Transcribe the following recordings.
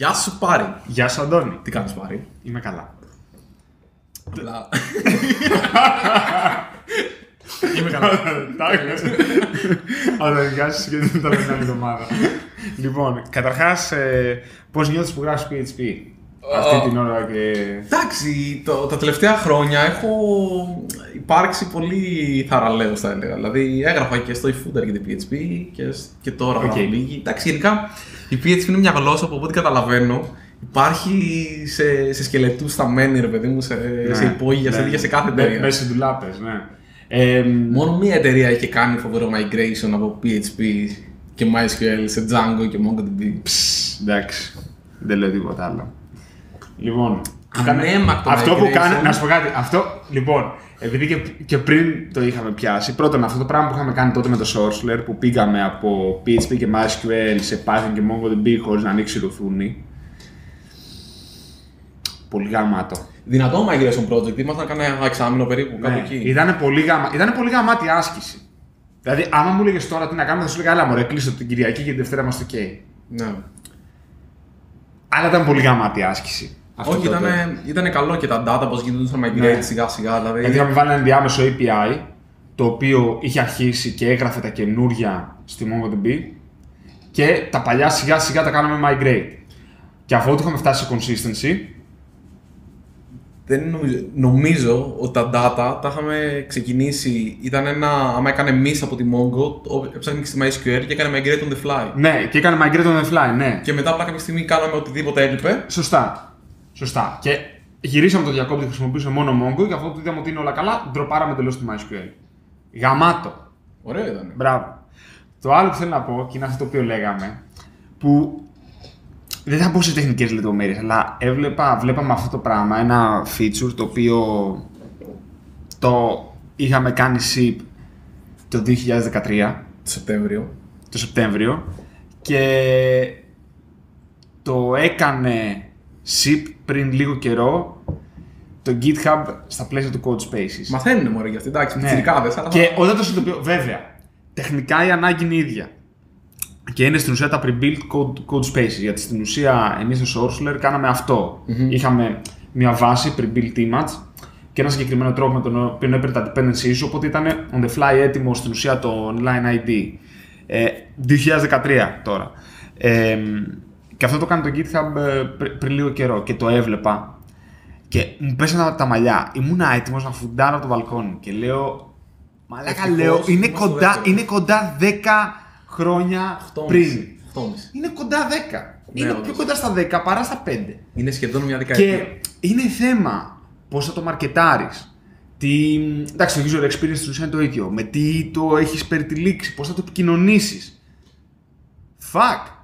Γεια σου Πάρη. Γεια σου Αντώνη. Τι κάνεις Πάρη; Είμαι καλά. Απλά. Είμαι καλά. Εντάξει. Ωραία, γεια σου και δεν τα λέμε την άλλη εβδομάδα. Λοιπόν, καταρχάς, πώς νιώθεις που γράφεις PHP αυτή την ώρα και. Εντάξει, το, τα τελευταία χρόνια έχω υπάρξει πολύ θαραλέο θα έλεγα. Δηλαδή έγραφα και στο eFooter για την PHP και, και τώρα Οκ. γράφω λίγη. Εντάξει, γενικά η PHP είναι μια γλώσσα που από ό,τι καταλαβαίνω υπάρχει σε, σε σκελετούς σταμένη ρε παιδί μου, σε, σε υπόγεια, σε, ναι. σε κάθε Με- εταιρεία. Μέσα σε ντουλάπε, ναι. Ε, Μόνο μία εταιρεία έχει κάνει φοβερό migration από PHP και MySQL σε Django και MongoDB. ψ, εντάξει. Δεν λέω τίποτα άλλο. Λοιπόν, Αναίμακτο αυτό που migration. κάνει. Να σου πω κάτι. Αυτό, λοιπόν, επειδή και, και πριν το είχαμε πιάσει, πρώτον αυτό το πράγμα που είχαμε κάνει τότε με το Sourceler που πήγαμε από PHP και MySQL σε Python και MongoDB χωρίς να ανοίξει ρουθούνη. Πολύ γαμάτο. Δυνατό migration project, ήμασταν κανένα εξάμεινο περίπου κάπου Ναι, εκεί. Ήταν πολύ, γαμα... Ήτανε πολύ γαμάτη άσκηση. Δηλαδή, άμα μου έλεγες τώρα τι να κάνουμε, θα σου έλεγα: Άλλα, μωρέ, κλείσω την Κυριακή και την Δευτέρα μα το καίει. Ναι. Αλλά ήταν πολύ γαμάτη άσκηση. Αυτό Όχι, τότε. ήταν, ήτανε καλό και τα data πως γινόντουσαν migrate Ναι. σιγά σιγά. Δηλαδή, Γιατί είχαμε βάλει ένα ενδιάμεσο API το οποίο είχε αρχίσει και έγραφε τα καινούρια στη MongoDB και τα παλιά σιγά σιγά τα κάναμε migrate. Και αφού είχαμε φτάσει σε consistency, δεν νομίζω, νομίζω ότι τα data τα είχαμε ξεκινήσει. Ήταν ένα. Άμα έκανε miss από τη Mongo, το έψαχνε και στη MySQL και έκανε migrate on the fly. ναι, και έκανε migrate on the fly, ναι. Και μετά απλά κάποια στιγμή κάναμε οτιδήποτε έλειπε. Σωστά. Σωστά. Και γυρίσαμε το διακόπτη, χρησιμοποιούσαμε μόνο Mongo και αφού το είδαμε ότι είναι όλα καλά, ντροπάραμε τελώς τη MySQL. Γαμάτο. Ωραίο ήταν. Μπράβο. Το άλλο που θέλω να πω, και είναι αυτό το οποίο λέγαμε, που δεν θα πω σε τεχνικές λεπτομέρειες, αλλά έβλεπα, βλέπαμε αυτό το πράγμα, ένα feature το οποίο το είχαμε κάνει ship το 2013, Το Σεπτέμβριο. το Σεπτέμβριο, και το έκανε ship πριν λίγο καιρό το GitHub στα πλαίσια του Code Spaces. Μαθαίνουν μωρέ για αυτή, εντάξει, Ναι. ναι. αλλά. Και όταν το συνειδητοποιώ, βέβαια, τεχνικά η ανάγκη είναι η ίδια. Και είναι στην ουσία τα pre-built code, code spaces. Γιατί στην ουσία εμείς στο Sourceler κάναμε αυτό. Είχαμε μια βάση pre-built image και ένα συγκεκριμένο τρόπο με τον οποίο έπαιρνε τα dependencies σου. Οπότε ήταν on the fly έτοιμο στην ουσία το online ID. Ε, 2013 τώρα. Ε, και αυτό το κάνει το GitHub ε, πρι- πριν λίγο καιρό και το έβλεπα και μου πέσανε τα μαλλιά. Ήμουν έτοιμος να φουντάρω από το μπαλκόνι και λέω. Μαλάκα Ευτυχώς λέω, είναι είμαστε στο κοντά, δεύτερο. είναι κοντά 10 χρόνια πριν. 8,5. Είναι κοντά 10. είναι όντως. πιο κοντά στα 10 παρά στα 5. Είναι σχεδόν μια δεκαετία. Και είναι θέμα πώ θα το μαρκετάρεις. Τι... Εντάξει, το user experience στην ουσία είναι το ίδιο. Με τι το έχεις περιτυλίξει, πώς θα το επικοινωνήσεις. Fuck.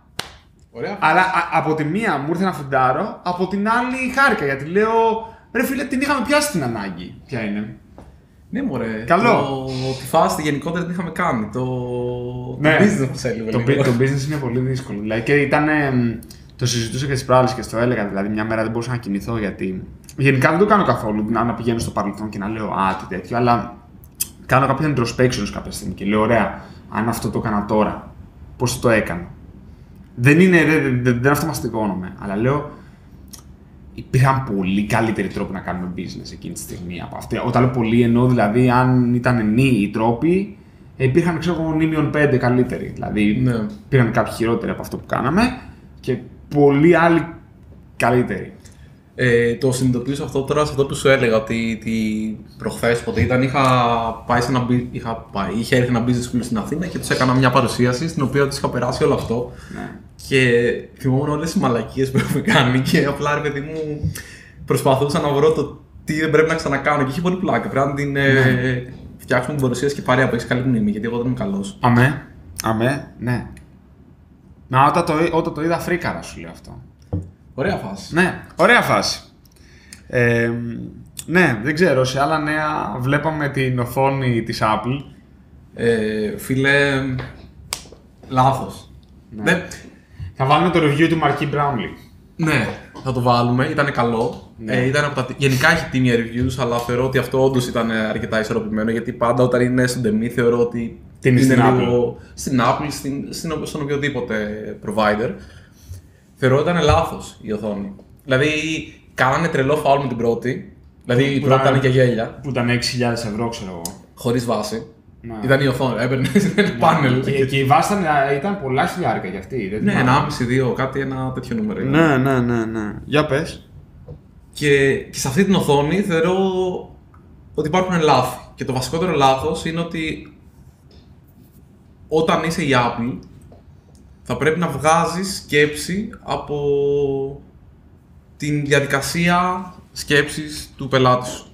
Ωραία. Αλλά α- από τη μία μου ήρθε να φουντάρω, από την άλλη χάρηκα γιατί λέω. Ρε φίλε, την είχαμε πιάσει την ανάγκη. Ποια είναι; Ναι, μωρέ. Καλό. Το, τη φάση γενικότερα την είχαμε κάνει. Το, Ναι. το business μας έλειπε Το, λίγο. bu- το business είναι πολύ δύσκολο. Δηλαδή και ήταν. εμ, Το συζητούσα και τι προάλλες και στο έλεγα. Δηλαδή, μια μέρα δεν μπορούσα να κοιμηθώ γιατί. Γενικά δεν το κάνω καθόλου. Να, να πηγαίνω στο παρελθόν και να λέω Α, τι τέτοιο. Αλλά κάνω κάποια introspection κάποια στιγμή και λέω: Ωραία, αν αυτό το έκανα τώρα, πώς το έκανα. Δεν είναι. Δεν, δεν, δεν αυτομαστικώνομαι. Αλλά λέω: Υπήρχαν πολύ καλύτεροι τρόποι να κάνουμε business εκείνη τη στιγμή από αυτή. Όταν λέω πολύ εννοώ δηλαδή αν ήταν νη οι τρόποι, ε, υπήρχαν ξέρω εγώ νήμιον 5 καλύτεροι. Δηλαδή Ναι. υπήρχαν κάποιοι χειρότεροι από αυτό που κάναμε και πολλοί άλλοι καλύτεροι. Ε, το συνειδητοποιήσω αυτό τώρα σε αυτό που σου έλεγα ότι τη προχθές ποτέ ήταν είχα πάει σε ένα, μπι- είχα πάει, είχε έρθει ένα business school στην Αθήνα και τους έκανα μια παρουσίαση στην οποία τους είχα περάσει όλο αυτό Ναι. και θυμόμουν όλες τις μαλακίες που έχουμε κάνει και απλά ρε παιδί μου προσπαθούσα να βρω το τι δεν πρέπει να ξανακάνω και είχε πολύ πλάκα. Πρέπει να την ε, φτιάξουμε την παρουσίαση και παρέα που έχει καλή μνήμη γιατί εγώ δεν είμαι καλός. Αμέ, αμέ, ναι. Να, όταν το, όταν το είδα φρίκαρα σου λέω αυτό. Ωραία φάση. Ναι, ωραία φάση. Ε, ναι, δεν ξέρω, σε άλλα νέα βλέπαμε την οθόνη της Apple. Ε, φίλε, λάθος. Δεν, Θα βάλουμε το review του Marquis Brownlee. Ναι, θα το βάλουμε. Ήταν καλό. Ναι. Ε, ήταν από τα... Γενικά έχει τίμια reviews, αλλά θεωρώ ότι αυτό όντως ήταν αρκετά ισορροπημένο. Γιατί πάντα όταν είναι στον τεμή, θεωρώ ότι Τι είναι στην λίγο στην Apple, στην, στην, στον οποιοδήποτε provider. Θεωρώ ότι ήταν λάθος η οθόνη. Δηλαδή, κάνανε τρελό φάουλ με την πρώτη. Δηλαδή, η Που πρώτη ήταν- ήταν για γέλια. Που ήταν 6.000 ευρώ, ξέρω εγώ. Χωρίς βάση. Ναι. Ήταν η οθόνη. Έπαιρνε πάνελ. Και, και η βάση ήταν, ήταν πολλά χιλιάρικα για αυτή. Δεν Ναι, θυμάμαι. ένα άμεση, δύο, κάτι, ένα τέτοιο νούμερο. ήταν. Ναι, ναι, ναι, ναι. Για πες. Και, και σε αυτή την οθόνη θεωρώ ότι υπάρχουν λάθη. Και το βασικότερο λάθος είναι ότι όταν είσαι η Apple θα πρέπει να βγάζεις σκέψη από την διαδικασία σκέψης του πελάτης σου.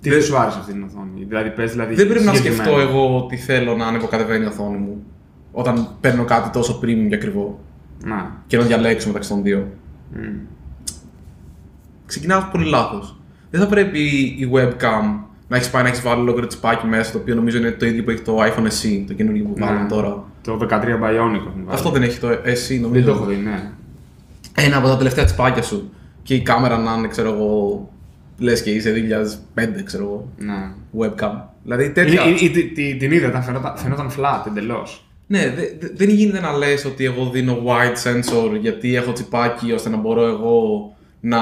Τι δεν σου άρεσε αυτή την οθόνη; Δηλαδή, πες, δηλαδή, Δεν πρέπει να συγκεκριμένα. σκεφτώ εγώ ότι θέλω να ανεβοκατεβαίνει η οθόνη μου όταν παίρνω κάτι τόσο premium και ακριβό Να. και να διαλέξω μεταξύ των δύο. Μμ. ξεκινάω πολύ λάθος. Δεν θα πρέπει η webcam να έχεις πάει να έχεις βάλει ολόκληρο τσιπάκι μέσα, το οποίο νομίζω είναι το ίδιο που έχει το iPhone SE, το καινούργιο που Ναι. βάλαμε τώρα. Το 13 Bionic έχουν βάλει. Αυτό δεν έχει το SE, νομίζω. Δεν το έχω δει, ναι. Ένα από τα τελευταία τσιπάκια σου. Και η κάμερα να είναι, ξέρω εγώ, λες και είσαι 2005, ξέρω εγώ, ναι. webcam. Δηλαδή τέτοια. Ή- ή- ή- τη- τη- την είδα, ήταν, φαινόταν, φαινόταν flat εντελώς. Ναι, δε- δε- δεν γίνεται να λες ότι εγώ δίνω wide sensor γιατί έχω τσιπάκι ώστε να μπορώ εγώ να,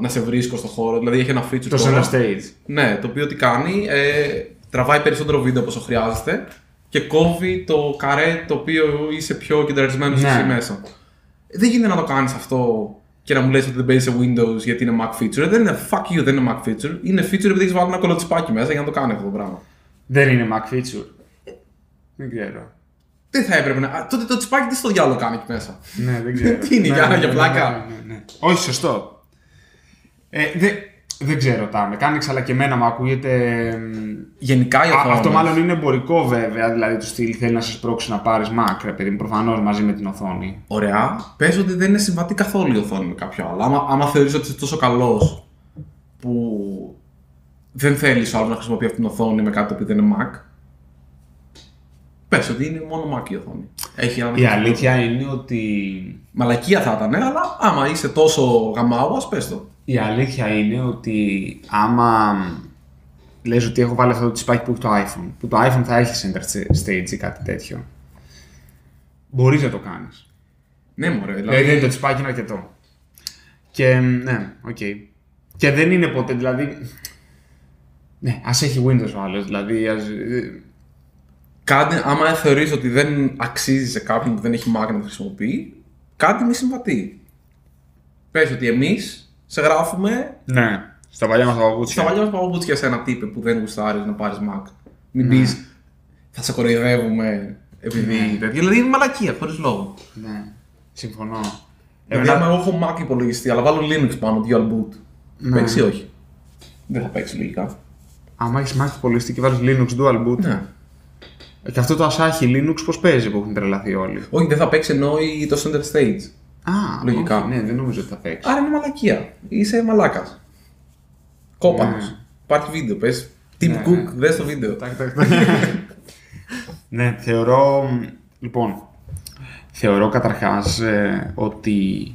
να σε βρίσκω στο χώρο. Δηλαδή έχει ένα feature Το τώρα. center stage. Ναι, το οποίο τι κάνει, ε, τραβάει περισσότερο βίντεο από όσο χρειάζεται και κόβει το καρέ το οποίο είσαι πιο κεντραρισμένος Ναι. εσύ μέσα. Δεν γίνεται να το κάνεις αυτό και να μου λες ότι δεν παίζει σε Windows γιατί είναι Mac feature. Δεν είναι fuck you, δεν είναι Mac feature. Είναι feature επειδή έχεις βάλει ένα κολοτσιπάκι μέσα για να το κάνει αυτό το πράγμα. Δεν είναι Mac feature. Δεν ξέρω. Δεν θα έπρεπε να. Α, τότε το τσιπάκι τι στο διάλογο κάνει εκεί μέσα. Ναι, δεν ξέρω. Τι είναι, Ναι, για- ναι, για ναι, πλάκα; ναι, ναι, ναι. Όχι, σωστό. Ε, δεν, δεν ξέρω τα mechanics, αλλά και εμένα μου ακούγεται. μ, Γενικά η Α, οθόνη. αυτό μάλλον είναι εμπορικό βέβαια, δηλαδή του στυλ θέλει να σε σπρώξει να πάρεις Mac, ρε παιδί μου, προφανώς μαζί με την οθόνη. Ωραία. Πες ότι δεν είναι συμβατή καθόλου η οθόνη με κάποιο άλλο. Άμα, άμα θεωρείς ότι είσαι τόσο καλός που δεν θέλεις άλλος να χρησιμοποιεί αυτή την οθόνη με κάτι το οποίο δεν είναι Mac. Πες ότι είναι μόνο Mac η οθόνη. Έχει ένα Η αλήθεια είναι ότι. Μαλακία θα ήταν, αλλά άμα είσαι τόσο γαμάουα, πες το. Η αλήθεια είναι ότι άμα λες ότι έχω βάλει αυτό το τσιπάκι που έχει το iPhone, που το iPhone θα έχει center stage ή κάτι τέτοιο, μπορείς να το κάνεις. Ναι, μωρέ. Δηλαδή, Δηλαδή, το τσιπάκι είναι αρκετό. Και ναι, οκ. Και δεν είναι ποτέ, δηλαδή. Ναι, ας έχει Windows ο άλλος. Δηλαδή, ας... κάτι, άμα θεωρείς ότι δεν αξίζει σε κάποιον που δεν έχει Mac να το χρησιμοποιεί, κάτι μη συμβατή. Πες ότι εμείς σε γράφουμε Ναι, στα παλιά μας τα παπούτσια. Στα παλιά μας παπούτσια σε ένα τύπε που δεν γουστάρεις να πάρεις Mac. Μην Ναι. πεις θα σε κοροϊδεύουμε επειδή. τέτοιο. Δηλαδή είναι μαλακία, χωρίς λόγο. Ναι, συμφωνώ. Δηλαδή, άμα εγώ έχω Mac υπολογιστή, αλλά βάλω Linux πάνω, dual boot. Ναι. Παίξει ή όχι; Δεν θα παίξει λογικά. άμα έχεις Mac υπολογιστή και βάλει Linux dual boot. Ναι. Ε, Και αυτό το Asahi Linux πώς παίζει που έχουν τρελαθεί όλοι; Όχι, δεν θα παίξει ενώ η- το center stage. Α, Λογικά. όχι, ναι, δεν νομίζω ότι θα παίξει. Άρα είναι μαλακία. Είσαι μαλάκας. Κόπανο. Ναι. Υπάρχει βίντεο, πες. Tim Ναι, Cook, ναι. δες το βίντεο. ναι, θεωρώ. Λοιπόν, θεωρώ καταρχάς ε, ότι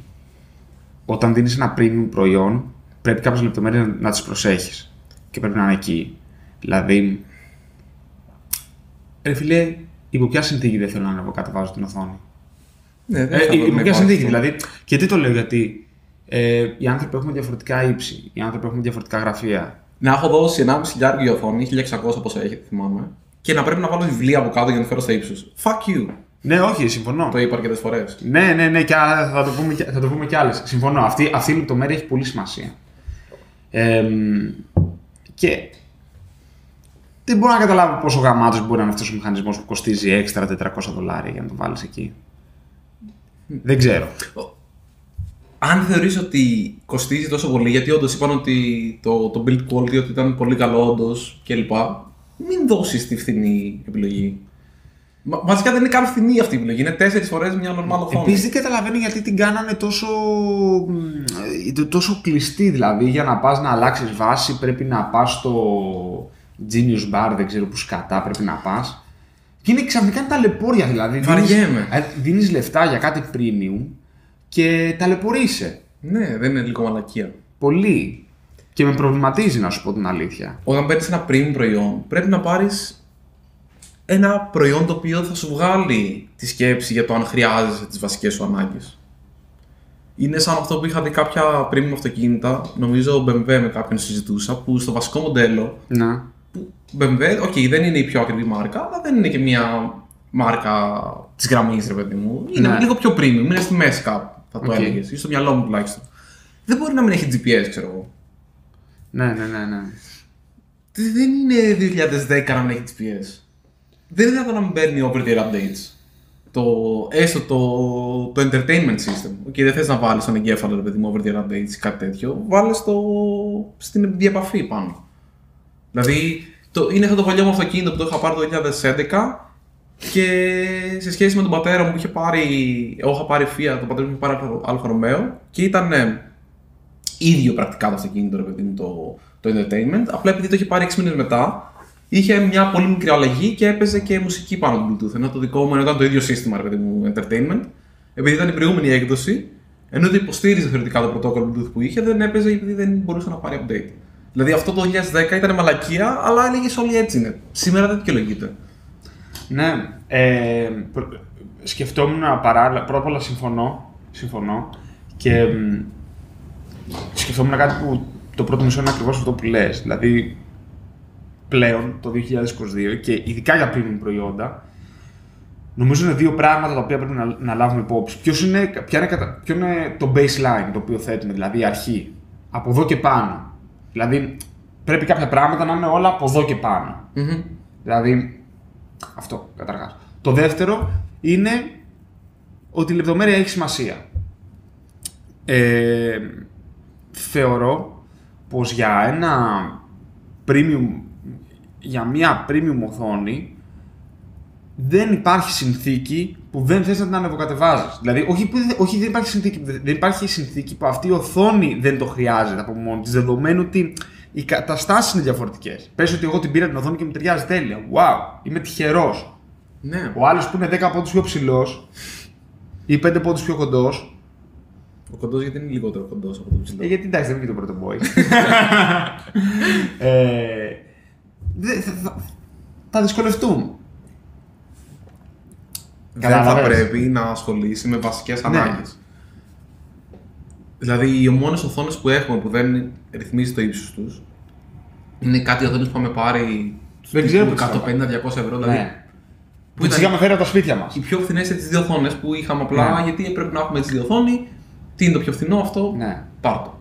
όταν δίνεις ένα premium προϊόν πρέπει κάποιες λεπτομέρειες να, να τις προσέχεις και πρέπει να είναι εκεί. Δηλαδή, ρε φίλε, υπό ποια συνθήκη δεν θέλω να ανεβοκατεβάζω την οθόνη; Ναι, δεν Ε, θα υπό βρω να ποια υπάρχει συνθήκη, αυτό. δηλαδή. Και τι το λέω, γιατί ε, οι άνθρωποι έχουμε διαφορετικά ύψη, οι άνθρωποι έχουμε διαφορετικά γραφεία. Να έχω δώσει 1,5 χιλιάρικο για οθόνη, 1600 πόσο έχει, θυμάμαι. Και να πρέπει να βάλω βιβλία από κάτω για να το φέρω στα ύψους. Fuck you. Ναι, όχι, συμφωνώ. Το είπα αρκετές φορές. Ναι, ναι, ναι, και α- θα το πούμε, και- θα το πούμε κι άλλες. Συμφωνώ. Αυτή, αυτή η λεπτομέρεια έχει πολύ σημασία. Ε, και δεν μπορώ να καταλάβω πόσο γαμάτος μπορεί να είναι αυτός ο μηχανισμός που κοστίζει έξτρα 400 δολάρια για να το βάλεις εκεί. Δεν ξέρω. Αν θεωρείς ότι κοστίζει τόσο πολύ, γιατί όντως είπαν ότι το, το build quality ότι ήταν πολύ καλό όντως κλπ. Μην δώσεις τη φθηνή επιλογή. Μα, βασικά δεν είναι καν φθηνή αυτή η επιλογή. Είναι τέσσερις φορές μια normal οθόνη. Επίσης δεν καταλαβαίνω γιατί την κάνανε τόσο, μ, τόσο κλειστή. Δηλαδή για να πας να αλλάξεις βάση πρέπει να πας στο Genius Bar, δεν ξέρω που σκατά πρέπει να πας. Και είναι ξαφνικά είναι ταλαιπώρια δηλαδή. Βαριέμαι. Δίνεις, δίνεις λεφτά για κάτι premium και ταλαιπωρείσαι. Ναι, δεν είναι λίγο μαλακία. Πολύ. Και με προβληματίζει να σου πω την αλήθεια. Όταν παίρνεις ένα premium προϊόν, πρέπει να πάρεις ένα προϊόν το οποίο θα σου βγάλει τη σκέψη για το αν χρειάζεσαι τις βασικές σου ανάγκες. Είναι σαν αυτό που είχα δει κάποια premium αυτοκίνητα, νομίζω BMW με κάποιον συζητούσα, που στο βασικό μοντέλο. Να. Που BMW, οκ, δεν είναι η πιο ακριβή μάρκα, αλλά δεν είναι και μια μάρκα της γραμμής, ρε παιδί μου. Είναι Ναι. λίγο πιο premium, είναι στη μέση κάπου, θα το Οκ. έλεγες, ή στο μυαλό μου τουλάχιστον. Δεν μπορεί να μην έχει GPS, ξέρω εγώ. Ναι, ναι, ναι, ναι. Δεν δεν είναι 2010 να μην έχει GPS. Δεν είναι δυνατόν να μην παίρνει over the updates. Το, έστω το, το entertainment system. Okay, δεν θες να βάλεις στον εγκέφαλο ρε παιδί μου over the updates ή κάτι τέτοιο. Βάλες το στην διαπαφή πάνω. Δηλαδή το, είναι αυτό το παλιό μου αυτοκίνητο που το είχα πάρει το 2011 και σε σχέση με τον πατέρα μου που είχε πάρει. Εγώ είχα πάρει Fiat, τον πατέρα μου είχε πάρει Αλφα Romeo και ήταν ε, ίδιο πρακτικά το αυτοκίνητο, ρε παιδί μου, το, το entertainment. Απλά επειδή το είχε πάρει 6 μήνες μετά, είχε μια πολύ μικρή αλλαγή και έπαιζε και μουσική πάνω από το Bluetooth. Ενώ το δικό μου ήταν το ίδιο σύστημα, ρε παιδί μου, entertainment. Επειδή ήταν η προηγούμενη έκδοση, ενώ το υποστήριζε θεωρητικά το πρωτόκολλο Bluetooth που είχε, δεν έπαιζε επειδή δεν μπορούσε να πάρει update. Δηλαδή αυτό το 2010 ήταν μαλακία, αλλά έλεγες όλοι έτσι είναι. Σήμερα δεν δικαιολογείται. Ναι. Ε, προ- σκεφτόμουν παράλληλα. Πρώτα απ' όλα συμφωνώ. Συμφωνώ. Και μ, σκεφτόμουν κάτι που το πρώτο μισό είναι ακριβώς αυτό που λες. Δηλαδή, πλέον το 2022 και ειδικά για premium προϊόντα, νομίζω είναι δύο πράγματα τα οποία πρέπει να, να λάβουμε υπόψη. Ποιος είναι, ποια είναι, κατα- ποιο είναι το baseline το οποίο θέτουμε, δηλαδή η αρχή. Από εδώ και πάνω. Δηλαδή, πρέπει κάποια πράγματα να είναι όλα από εδώ και πάνω. Μμμ. Δηλαδή, αυτό καταρχάς. Το δεύτερο είναι ότι η λεπτομέρεια έχει σημασία. Ε, θεωρώ πως για ένα premium, για μια premium οθόνη δεν υπάρχει συνθήκη που δεν θες να την ανεβοκατεβάζεις. Δηλαδή, όχι, που δεν- όχι δεν υπάρχει συνθήκη, δεν υπάρχει συνθήκη που αυτή η οθόνη δεν το χρειάζεται από μόνη της, δεδομένου ότι οι καταστάσεις είναι διαφορετικές. Πες ότι εγώ την πήρα την οθόνη και μου ταιριάζει τέλεια. Wow, είμαι τυχερός. Ναι. Ο άλλος που είναι 10 πόντους πιο ψηλός ή 5 πόντους πιο κοντός, Ο κοντός γιατί είναι λιγότερο κοντός από το ψηλό; ε, γιατί εντάξει, δεν είναι και το πρώτο boy. ε, δε- θα, θα, θα δυσκολευτούν. Δεν θα Κατάλαβες. πρέπει να ασχολήσει με βασικές Ναι. ανάγκες. Δηλαδή, οι μόνε οθόνες που έχουμε που δεν ρυθμίζει το ύψος τους είναι κάτι οθόνε που είχαμε πάρει. Δεν ξέρω τύπους τι θα 150-200 ευρώ. Δηλαδή, Ναι. Που ήταν- τις είχαμε φέρει από τα σπίτια μας. οι πιο φθηνές τι δύο οθόνες που είχαμε απλά Ναι. γιατί πρέπει να έχουμε έτσι δύο οθόνη. Τι είναι το πιο φθηνό αυτό, Ναι. πάρ' το.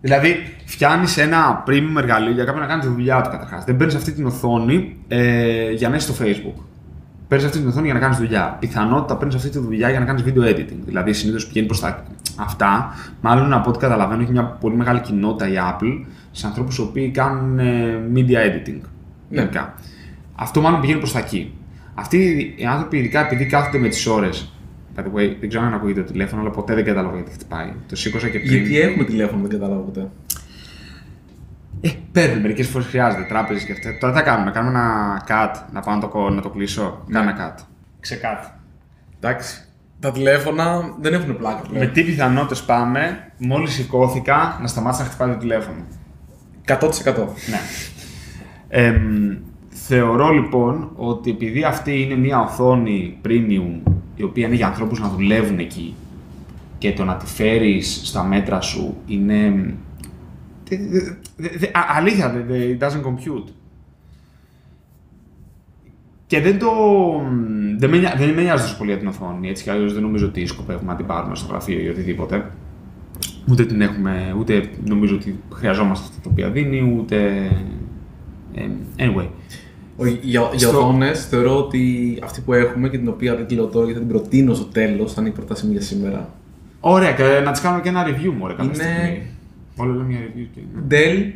Δηλαδή, φτιάχνει ένα premium εργαλείο για κάποιον να κάνει τη δουλειά του καταρχάς. Δεν παίρνεις αυτή την οθόνη ε, για να είσαι στο Facebook. Παίρνεις αυτή την οθόνη για να κάνεις δουλειά. Πιθανότητα παίρνεις αυτή τη δουλειά για να κάνεις video editing. Δηλαδή, συνήθως πηγαίνει προς τα. Αυτά, μάλλον από ό,τι καταλαβαίνω, έχει μια πολύ μεγάλη κοινότητα η Apple σε ανθρώπους οι οποίοι κάνουν ε, media editing. Ναι. Γενικά. Αυτό μάλλον πηγαίνει προς τα εκεί. Αυτοί οι άνθρωποι, ειδικά επειδή κάθονται με τις ώρες. By the way, δεν ξέρω αν ακούγεται το τηλέφωνο, αλλά ποτέ δεν κατάλαβα γιατί χτυπάει. Το σήκωσα και πριν. Γιατί έχουμε τηλέφωνο, δεν κατάλαβα ποτέ. Ε, παίρνει, μερικές φορές χρειάζεται τράπεζες και αυτά. Τώρα τι θα κάνουμε, κάνουμε ένα cut, να πάω να το, κο- να το κλείσω. Ναι. Κάνε ένα cut. Ξεκάτ. Εντάξει. Τα τηλέφωνα δεν έχουν πλάκα Με πλέον. τι πιθανότητες πάμε, μόλις σηκώθηκα, να σταμάτησα να χτυπάει το τηλέφωνο. 100%. Ναι. Εμ, θεωρώ λοιπόν ότι επειδή αυτή είναι μια οθόνη premium η οποία είναι για ανθρώπους να δουλεύουν εκεί και το να τη φέρεις στα μέτρα σου είναι... δε- δε- δε- δε- α- αλήθεια, δε- δε- it doesn't compute. Και δεν το. Δεν με, νοιά- δεν με νοιάζει τόσο πολύ για την οθόνη. Έτσι κι αλλιώς δεν νομίζω ότι σκοπεύουμε να την πάρουμε στο γραφείο ή οτιδήποτε. Ούτε την έχουμε, ούτε νομίζω ότι χρειαζόμαστε αυτά τα οποία δίνει, ούτε. ε, anyway. Ο- Για, για Στο- οθόνες θεωρώ ότι αυτή που έχουμε και την οποία δεν τη λέω τώρα γιατί θα την προτείνω στο τέλος, θα είναι η πρότασή μου για σήμερα. Ωραία, και να της κάνουμε και ένα review μου, ωραία, κάποια Είναι- στιγμή. Όλα λέμε για review και. Dell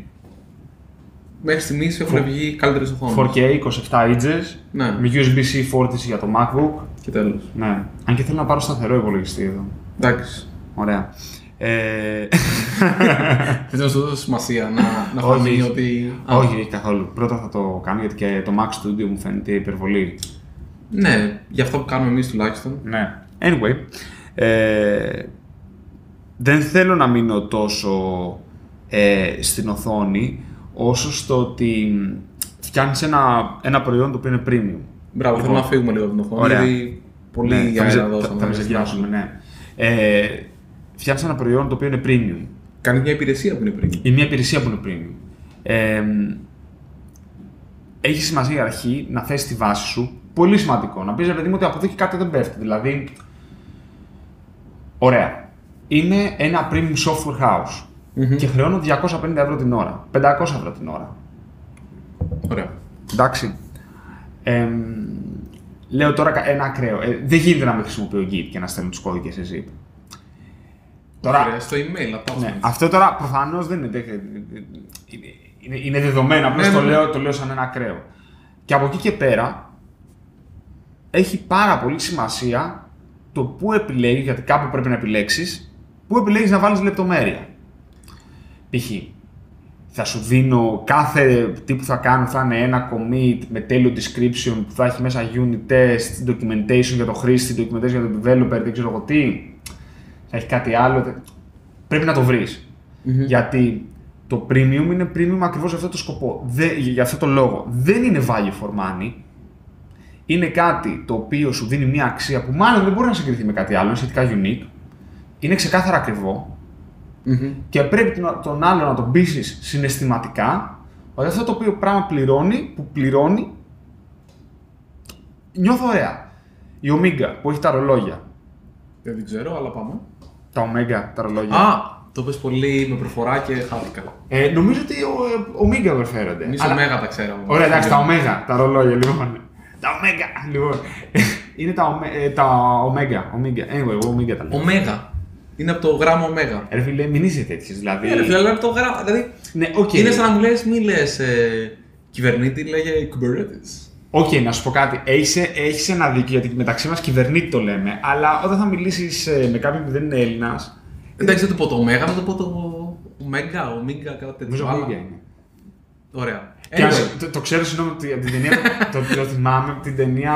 μέχρι στιγμής έχουν βγει καλύτερες οθόνε. 4K, 27 inches, Ναι. με USB-C φόρτιση για το MacBook. Και τέλος. Ναι. Αν και θέλω να πάρω σταθερό υπολογιστή εδώ. Εντάξει. Ωραία. Ε... Θε να σου δώσω σημασία να, να Όχι. φανεί ότι. Α, Όχι, όχι καθόλου. Πρώτα θα το κάνω γιατί και το Mac Studio μου φαίνεται υπερβολή. Ναι, για αυτό που κάνουμε εμείς τουλάχιστον. Ναι. Anyway. Ε, δεν θέλω να μείνω τόσο ε, στην οθόνη όσο στο ότι φτιάχνεις ένα, ένα προϊόν το οποίο είναι premium. Μπράβο, θέλω Λοιπόν, να φύγουμε λίγο από την οθόνη. ωραία. Γιατί πολύ Ναι, θα, αέρα με, δώσαμε. θα, θα με ζευγιάσουμε, ναι. Ε, φτιάχνει ένα προϊόν το οποίο είναι premium. Κάνει μια υπηρεσία που είναι πριν. Είναι μια υπηρεσία που είναι premium. Ε, έχει σημασία η αρχή να θέσει τη βάση σου. Πολύ σημαντικό. Να πεις, ρε παιδί μου, ότι από εδώ και κάτι δεν πέφτει. Δηλαδή, ωραία. Είναι ένα premium software house και χρεώνω 250 ευρώ την ώρα. 500 ευρώ την ώρα. Ωραία. Εντάξει. Ε, λέω τώρα ένα ακραίο. Ε, δεν γίνεται να μην χρησιμοποιώ Git και να στέλνω τους κώδικες σε zip. Τώρα, Ωραία, στο email, attachment. ναι, αυτό τώρα προφανώς δεν είναι, δεν- είναι, είναι, είναι δεδομένο. Απλώς Ναι, το, ναι. λέω, το λέω σαν ένα ακραίο. Και από εκεί και πέρα έχει πάρα πολύ σημασία το πού επιλέγεις, γιατί κάπου πρέπει να επιλέξεις, πού επιλέγεις να βάλεις λεπτομέρεια; Π.χ. θα σου δίνω κάθε τι που θα κάνω θα είναι ένα commit με τέλειο description που θα έχει μέσα unit test, documentation για το χρήστη, documentation για το developer, δεν ξέρω εγώ τι. Θα έχει κάτι άλλο. τε- Πρέπει να το βρεις. Γιατί το premium είναι premium ακριβώς για αυτό το σκοπό. Δε- για αυτό το λόγο. Δεν είναι value for money. Είναι κάτι το οποίο σου δίνει μια αξία που μάλλον δεν μπορεί να συγκριθεί με κάτι άλλο, είναι σχετικά unique. Είναι ξεκάθαρα ακριβό Μμμ. και πρέπει τον, τον άλλο να τον πείσεις συναισθηματικά ότι αυτό το οποίο πράγμα πληρώνει, που πληρώνει, νιώθω ωραία. Η Omega που έχει τα ρολόγια. Δεν την ξέρω, αλλά πάμε. Τα Omega, τα ρολόγια. Α, το πες πολύ με προφορά και χάθηκα. Ε, νομίζω ότι ο, Omega προφέρονται. Εμείς Αλλά- Omega τα ξέραμε. Ωραία, εντάξει, τα Omega, τα ρολόγια, λοιπόν. Τα Omega, λοιπόν. Είναι τα, Ome- ε, τα Omega, Omega. Anyway, εγώ Omega τα λέω. Omega. Είναι από το γράμμα Omega. Ρε φίλε, μην είσαι τέτοιος, δηλαδή. Ναι, ρε φίλε, αλλά είναι από το γράμμα. Δηλαδή, Ναι, οκ. είναι σαν να μου λες, μη λες ε, κυβερνήτη, λέγε Kubernetes. Οκ, να σου πω κάτι. Έχεις, έχεις ένα δίκιο γιατί μεταξύ μας κυβερνήτη το λέμε, αλλά όταν θα μιλήσεις ε, με κάποιον που δεν είναι Έλληνας, Εντάξει, δεν το πω το Omega, να το πω το Omega, Omega, κάτι τέτοιο. νομίζω Αλλά- Omega είναι. Ωραία. Και αν- Anyway, το, το ξέρω, συγγνώμη, ότι από την ταινία, το, το θυμάμαι από την ταινία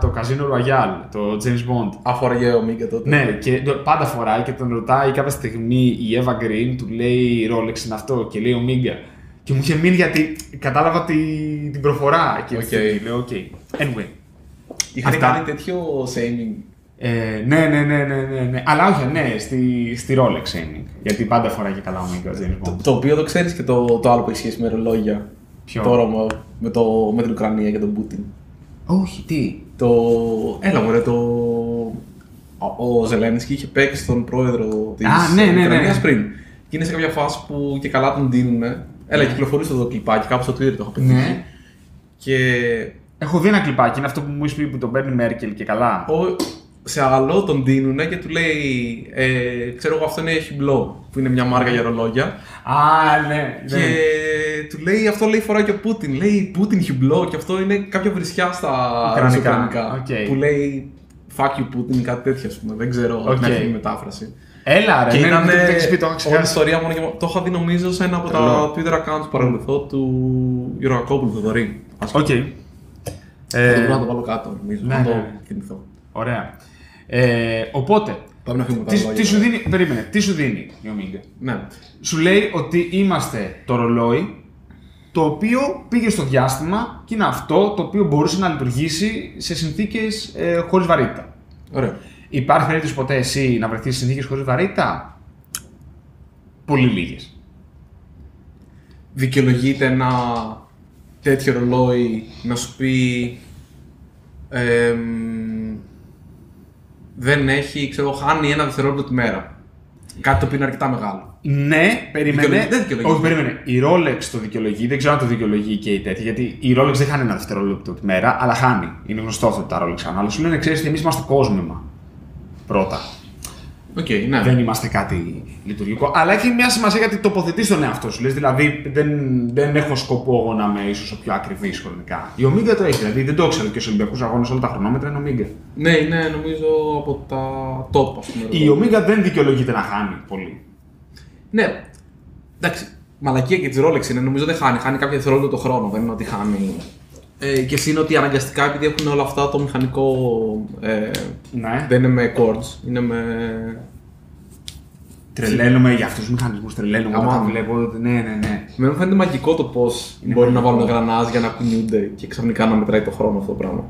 το Casino Royale, το James Bond. αφοράγε Omega τότε. Ναι, και το- πάντα φοράει και τον ρωτάει κάποια στιγμή η Eva Green, του λέει Rolex είναι αυτό και λέει Omega. Και μου είχε μείνει γιατί κατάλαβα τη, την προφορά. Και Οκ. okay. λέω, οκ. Anyway. Είχαν Αυτά. κάνει τέτοιο shaming. Ε, ναι, ναι, ναι, ναι, ναι, ναι. Αλλά όχι, ναι, στη, στη Rolex είναι. Γιατί πάντα φοράει και καλά Omega ο James Bond. Το οποίο το ξέρεις και το, το άλλο που έχει σχέση με ρολόγια. Ποιο; Τώρα με, με, το, με την Ουκρανία και τον Πούτιν. Όχι, τι; Το. Έλα μωρέ, το. Ο, ο Ζελένσκι είχε παίξει στον πρόεδρο της Α, ναι, ναι, ναι, Ουκρανίας ναι. πριν. Και είναι σε κάποια φάση που και καλά τον δίνουν. Έλα, κυκλοφορούσε αυτό το κλιπάκι, κάπου στο Twitter το έχω πετύχει. Ναι. Και Έχω δει ένα κλιπάκι, είναι αυτό που μου είπε που τον παίρνει η Μέρκελ και καλά. ο, σε άλλο τον δίνουν και του λέει, ε, ξέρω εγώ αυτό είναι χιμπλό, που είναι μια μάρκα για ρολόγια. Α, ναι, Και ναι. του λέει αυτό λέει φοράει και ο Πούτιν. Λέει Πούτιν χιμπλό και αυτό είναι κάποια βρισιά στα Ουκρανικά. ρωσοκρανικά. Οκ. Που λέει fuck you Πούτιν, κάτι τέτοιο ας πούμε. Δεν ξέρω Οκ. την ακριβή μετάφραση. Έλα, ρε, και ναι, ήταν ναι, το έχεις πει, το έχω όλη η ξεχάσει. ιστορία μόνο και μόνο. Το είχα δει νομίζω σε ένα από τα Τρελό. Twitter accounts που παρακολουθώ του Γιωργακόπουλου Θοδωρή. Ας Οκ. Θα το βρω να το Ε, βάλω κάτω νομίζω. ναι, να το ναι. κινηθώ. ωραία. Ε, οπότε, Πάμε να φύγουμε τα τι, ρολόγια. τι σου δίνει, περίμενε, τι σου δίνει η Omega. Ναι. Σου λέει ότι είμαστε το ρολόι το οποίο πήγε στο διάστημα και είναι αυτό το οποίο μπορούσε να λειτουργήσει σε συνθήκες ε, χωρίς βαρύτητα. Ωραία. Υπάρχει περίπτωση ποτέ εσύ να βρεθείς σε συνθήκες χωρίς βαρύτητα; Πολύ λίγες. δικαιολογείται ένα τέτοιο ρολόι να σου πει εμ, δεν έχει, ξέρω, χάνει ένα δευτερόλεπτο τη μέρα. Κάτι το οποίο είναι αρκετά μεγάλο. Ναι, περίμενε. Δικαιολογεί- δεν δικαιολογεί. Όχι, περίμενε. Η Rolex το δικαιολογεί, δεν ξέρω αν το δικαιολογεί και η τέτοια, γιατί η Rolex δεν χάνει ένα δευτερόλεπτο τη μέρα, αλλά χάνει. Είναι γνωστό αυτό τα Rolex χάνουν. Αλλά σου λένε, ξέρεις, εμείς είμαστε κόσμημα. Πρώτα. Οκ, ναι. Δεν είμαστε κάτι λειτουργικό. Αλλά έχει μια σημασία γιατί τοποθετείς τον εαυτό σου. Λες, δηλαδή, δεν, δεν έχω σκοπό εγώ να είμαι ίσως ο πιο ακριβής χρονικά. Η Omega το έχει. Δηλαδή, δεν το ξέρω και στους Ολυμπιακούς Αγώνες όλα τα χρονόμετρα είναι Omega. Ναι, είναι νομίζω από τα top, ας πούμε. Η ρολόγια. Omega δεν δικαιολογείται να χάνει πολύ. Ναι. Εντάξει, μαλακία και της Rolex είναι. Νομίζω δεν χάνει. Χάνει κάποια δευτερόλεπτα το χρόνο. Δεν είναι ότι χάνει. Ε, και εσύ είναι ότι αναγκαστικά επειδή έχουν όλα αυτά το μηχανικό. Ε, Ναι. δεν είναι με cords, είναι με. Τρελαίνομαι για αυτούς τους μηχανισμούς. Τρελαίνομαι όταν Αμά. τα βλέπω. Ναι, ναι, ναι. Με μου φαίνεται μαγικό το πώς Είναι μπορεί να μαγικό. βάλουν γρανάζ για να κουνιούνται και ξαφνικά να μετράει το χρόνο αυτό το πράγμα.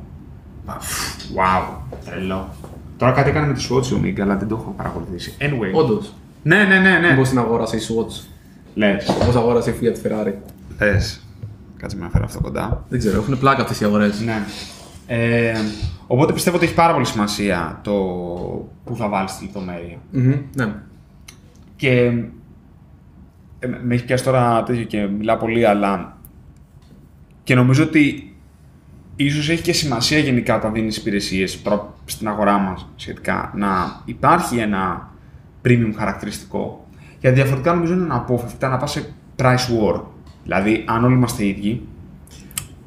Wow, τρελό. Τώρα κάτι έκανε με τη Swatch η Omega, αλλά δεν το έχω παρακολουθήσει. Anyway. Όντως. Ναι, ναι, ναι, ναι. Πώ την αγόρασε η Swatch. Λες. Πώ αγόρασε η Fiat Ferrari. Λε. Κάτσε με να φέρω αυτό κοντά. Δεν ξέρω, έχουν πλάκα αυτές οι αγορές. Ναι. Ε, οπότε πιστεύω ότι έχει πάρα πολύ σημασία το που θα βάλεις τη λεπτομέρεια. Ναι. Και ε, με έχει πιάσει τώρα τέτοιο και μιλάω πολύ, αλλά και νομίζω ότι ίσως έχει και σημασία γενικά όταν δίνεις υπηρεσίες προ- στην αγορά μας σχετικά να υπάρχει ένα premium χαρακτηριστικό. Γιατί διαφορετικά νομίζω είναι αναπόφευκτα να πας σε price war. Δηλαδή, αν όλοι είμαστε ίδιοι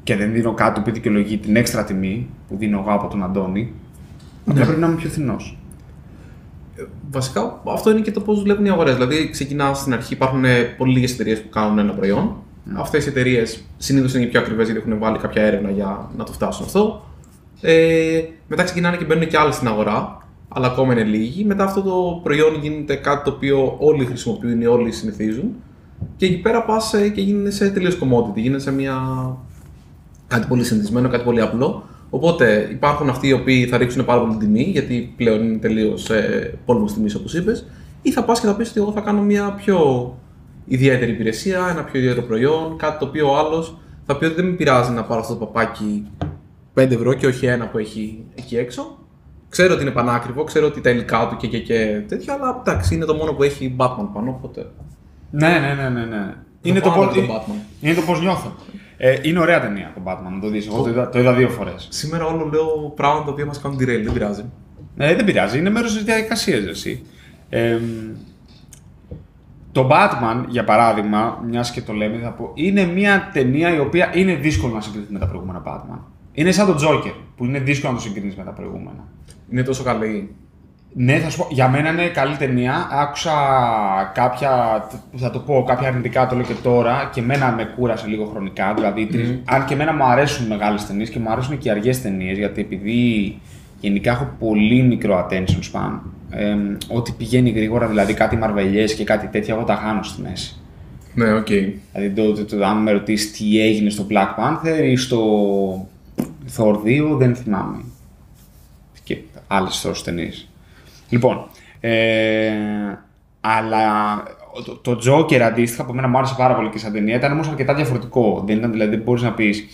και δεν δίνω κάτι που δικαιολογεί την έξτρα τιμή που δίνω εγώ από τον Αντώνη, απλά πρέπει να είμαι πιο φθηνός. Βασικά αυτό είναι και το πώς δουλεύουν οι αγορές. Δηλαδή, ξεκινά στην αρχή, υπάρχουν ε, πολύ λίγες εταιρείες που κάνουν ένα προϊόν. Αυτές οι εταιρείες συνήθως είναι οι πιο ακριβές γιατί έχουν βάλει κάποια έρευνα για να το φτάσουν αυτό. Ε, μετά ξεκινάνε και μπαίνουν και άλλες στην αγορά, αλλά ακόμα είναι λίγοι. Μετά αυτό το προϊόν γίνεται κάτι το οποίο όλοι χρησιμοποιούν ή όλοι συνηθίζουν. Και εκεί πέρα πας και γίνεται σε τελείως commodity. Γίνεται σε μια κάτι πολύ συνηθισμένο, κάτι πολύ απλό. Οπότε υπάρχουν αυτοί οι οποίοι θα ρίξουν πάρα πολύ τιμή, γιατί πλέον είναι τελείως ε, πόλεμος τιμής όπως είπες, ή θα πας και θα πεις ότι εγώ θα κάνω μια πιο ιδιαίτερη υπηρεσία, ένα πιο ιδιαίτερο προϊόν, κάτι το οποίο ο άλλος θα πει ότι δεν με πειράζει να πάρω αυτό το παπάκι 5 ευρώ και όχι ένα που έχει εκεί έξω. Ξέρω ότι είναι πανάκριβο, ξέρω ότι τα υλικά του και, και, και τέτοια, αλλά εντάξει, είναι το μόνο που έχει Batman πάνω, οπότε. Ναι, ναι, ναι, ναι. ναι. Είναι, το πάω πώς, με τον Batman. είναι το πώς νιώθω. Ε, είναι ωραία ταινία το Batman, να το δεις. Εγώ το είδα, το είδα δύο φορές. Σήμερα όλο λέω πράγματα τα οποία μας κάνουν derail, δεν πειράζει. Ε, δεν πειράζει, είναι μέρος της διαδικασίας εσύ. Ε, το Batman, για παράδειγμα, μιας και το λέμε, θα πω, είναι μια ταινία η οποία είναι δύσκολο να συγκριθεί με τα προηγούμενα Batman. Είναι σαν το Joker, που είναι δύσκολο να το συγκρίνεις με τα προηγούμενα. Είναι τόσο καλή. Ναι, θα σου πω, για μένα είναι καλή ταινία. Άκουσα κάποια, θα το πω, κάποια αρνητικά το λέω και τώρα και εμένα με κούρασε λίγο χρονικά. Δηλαδή, τρεις- αν και εμένα μου αρέσουν μεγάλες ταινίες και μου αρέσουν και οι αργές ταινίες, γιατί επειδή γενικά έχω πολύ μικρό attention span, ε, ό,τι πηγαίνει γρήγορα, δηλαδή κάτι μαρβελιές και κάτι τέτοια, εγώ τα χάνω στη μέση. Ναι, οκ. Δηλαδή, το, το, το, αν με ρωτήσεις τι έγινε στο Black Panther ή στο Thor 2, δεν θυμάμαι. Και άλλες τόσο ταινίες. Λοιπόν, ε, αλλά το, το Joker αντίστοιχα από μένα μου άρεσε πάρα πολύ και σαν ταινία. Ήταν όμως αρκετά διαφορετικό. Δεν ήταν δηλαδή, δεν μπορείς να πεις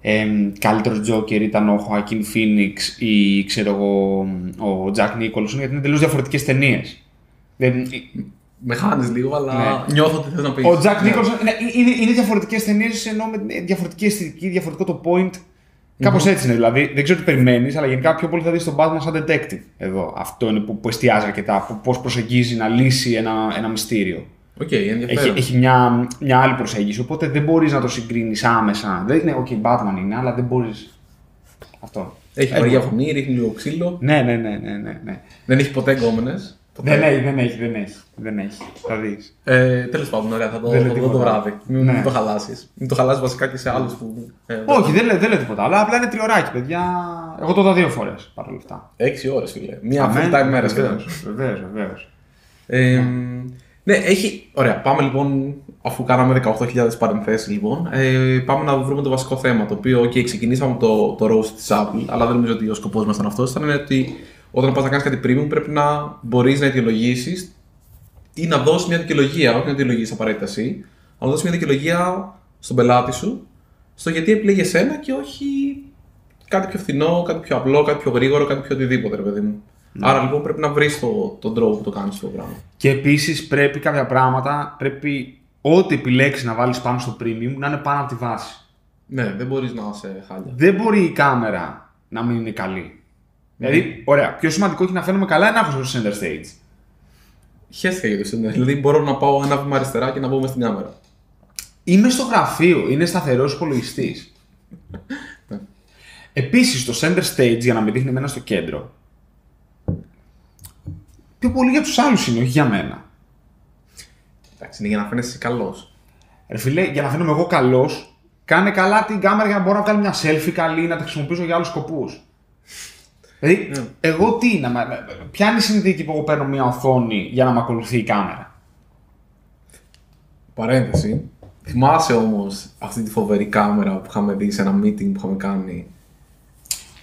ε, καλύτερος Joker ήταν ο Joaquin Phoenix ή ξέρω εγώ ο Jack Nicholson γιατί είναι τελείως διαφορετικές ταινίες. Δεν, Με χάνεις λίγο, αλλά Ναι. νιώθω ότι θες να πεις. ο Jack Nicholson ναι, είναι, είναι διαφορετικές ταινίες ενώ με διαφορετική αισθητική, διαφορετικό το point. Κάπως έτσι είναι. Δηλαδή, δεν ξέρω τι περιμένεις, αλλά γενικά πιο πολύ θα δεις τον Batman σαν detective εδώ. Αυτό είναι που, που εστιάζει αρκετά. Πώς προσεγγίζει να λύσει ένα, ένα μυστήριο. Οκ, Έχει, ενδιαφέρον. έχει μια, μια άλλη προσέγγιση. Οπότε δεν μπορείς να το συγκρίνεις άμεσα. Δεν είναι, OK, Batman είναι, αλλά δεν μπορείς. Αυτό. Έχει Ε, βαριά φωνή, ρίχνει λίγο ξύλο. Ναι, ναι, ναι, ναι, ναι. ναι. Δεν έχει ποτέ γκόμενες. Δεν έχει, δεν έχει, δεν έχει. Δεν έχει. Θα δεις. Ε, Τέλος πάντων, ωραία, θα το, Δεν θα λέει το δω το τίποτα. βράδυ. Μην, Ναι. μην το χαλάσεις. Μην το χαλάσεις βασικά και σε άλλους που. Ε, Όχι, δεν λέει, δεν λέει τίποτα. Αλλά απλά είναι τριωράκι, παιδιά. Εγώ το είδα δύο φορές παρόλα αυτά. Έξι ώρες, φίλε. Μία full time μέρα σχεδόν. Βεβαίως, βεβαίως. Ε, ναι, έχει. Ωραία, πάμε λοιπόν, αφού κάναμε 18.000 παρενθέσεις, λοιπόν, ε, πάμε να βρούμε το βασικό θέμα. Το οποίο, OK, ξεκινήσαμε το, το roast της Apple, αλλά δεν νομίζω ότι ο σκοπός μας ήταν αυτός. Ήταν ότι όταν πας να κάνεις κάτι premium, πρέπει να μπορείς να αιτιολογήσεις ή να δώσεις μια δικαιολογία, όχι να αιτιολογήσεις απαραίτητα εσύ, αλλά να δώσεις μια δικαιολογία στον πελάτη σου στο γιατί επιλέγει εσένα και όχι κάτι πιο φθηνό, κάτι πιο απλό, κάτι πιο γρήγορο, κάτι πιο οτιδήποτε, ρε παιδί μου. Άρα λοιπόν πρέπει να βρεις το, τον τρόπο που το κάνεις αυτό το πράγμα. Και επίσης πρέπει κάποια πράγματα, πρέπει ό,τι επιλέξεις να βάλεις πάνω στο premium να είναι πάνω από τη βάση. Ναι, δεν μπορείς να είσαι χάλια. Δεν μπορεί η κάμερα να μην είναι καλή. Δηλαδή, ωραία, πιο σημαντικό έχει να φαίνομαι καλά ή να έχω στο center stage. Χαίρεστηκα για το σύνδεσμο. Δηλαδή μπορώ να πάω ένα βήμα αριστερά και να μπω μες στην κάμερα. Είμαι στο γραφείο, είναι σταθερός υπολογιστής. Επίσης, το center stage για να με δείχνει εμένα στο κέντρο. Πιο πολύ για τους άλλους είναι, όχι για μένα. Εντάξει, είναι για να φαίνεσαι καλός. Ρε φίλε, για να φαίνομαι εγώ καλός, κάνε καλά την κάμερα για να μπορώ να βγάλω μια selfie καλή ή να τα χρησιμοποιήσω για άλλους σκοπούς. Δηλαδή, Ναι. εγώ τι, να, με- με- ποια είναι η συνθήκη που εγώ παίρνω μια οθόνη για να με ακολουθεί η κάμερα; Παρένθεση. Θυμάσαι όμως αυτή τη φοβερή κάμερα που είχαμε δει σε ένα meeting που είχαμε κάνει;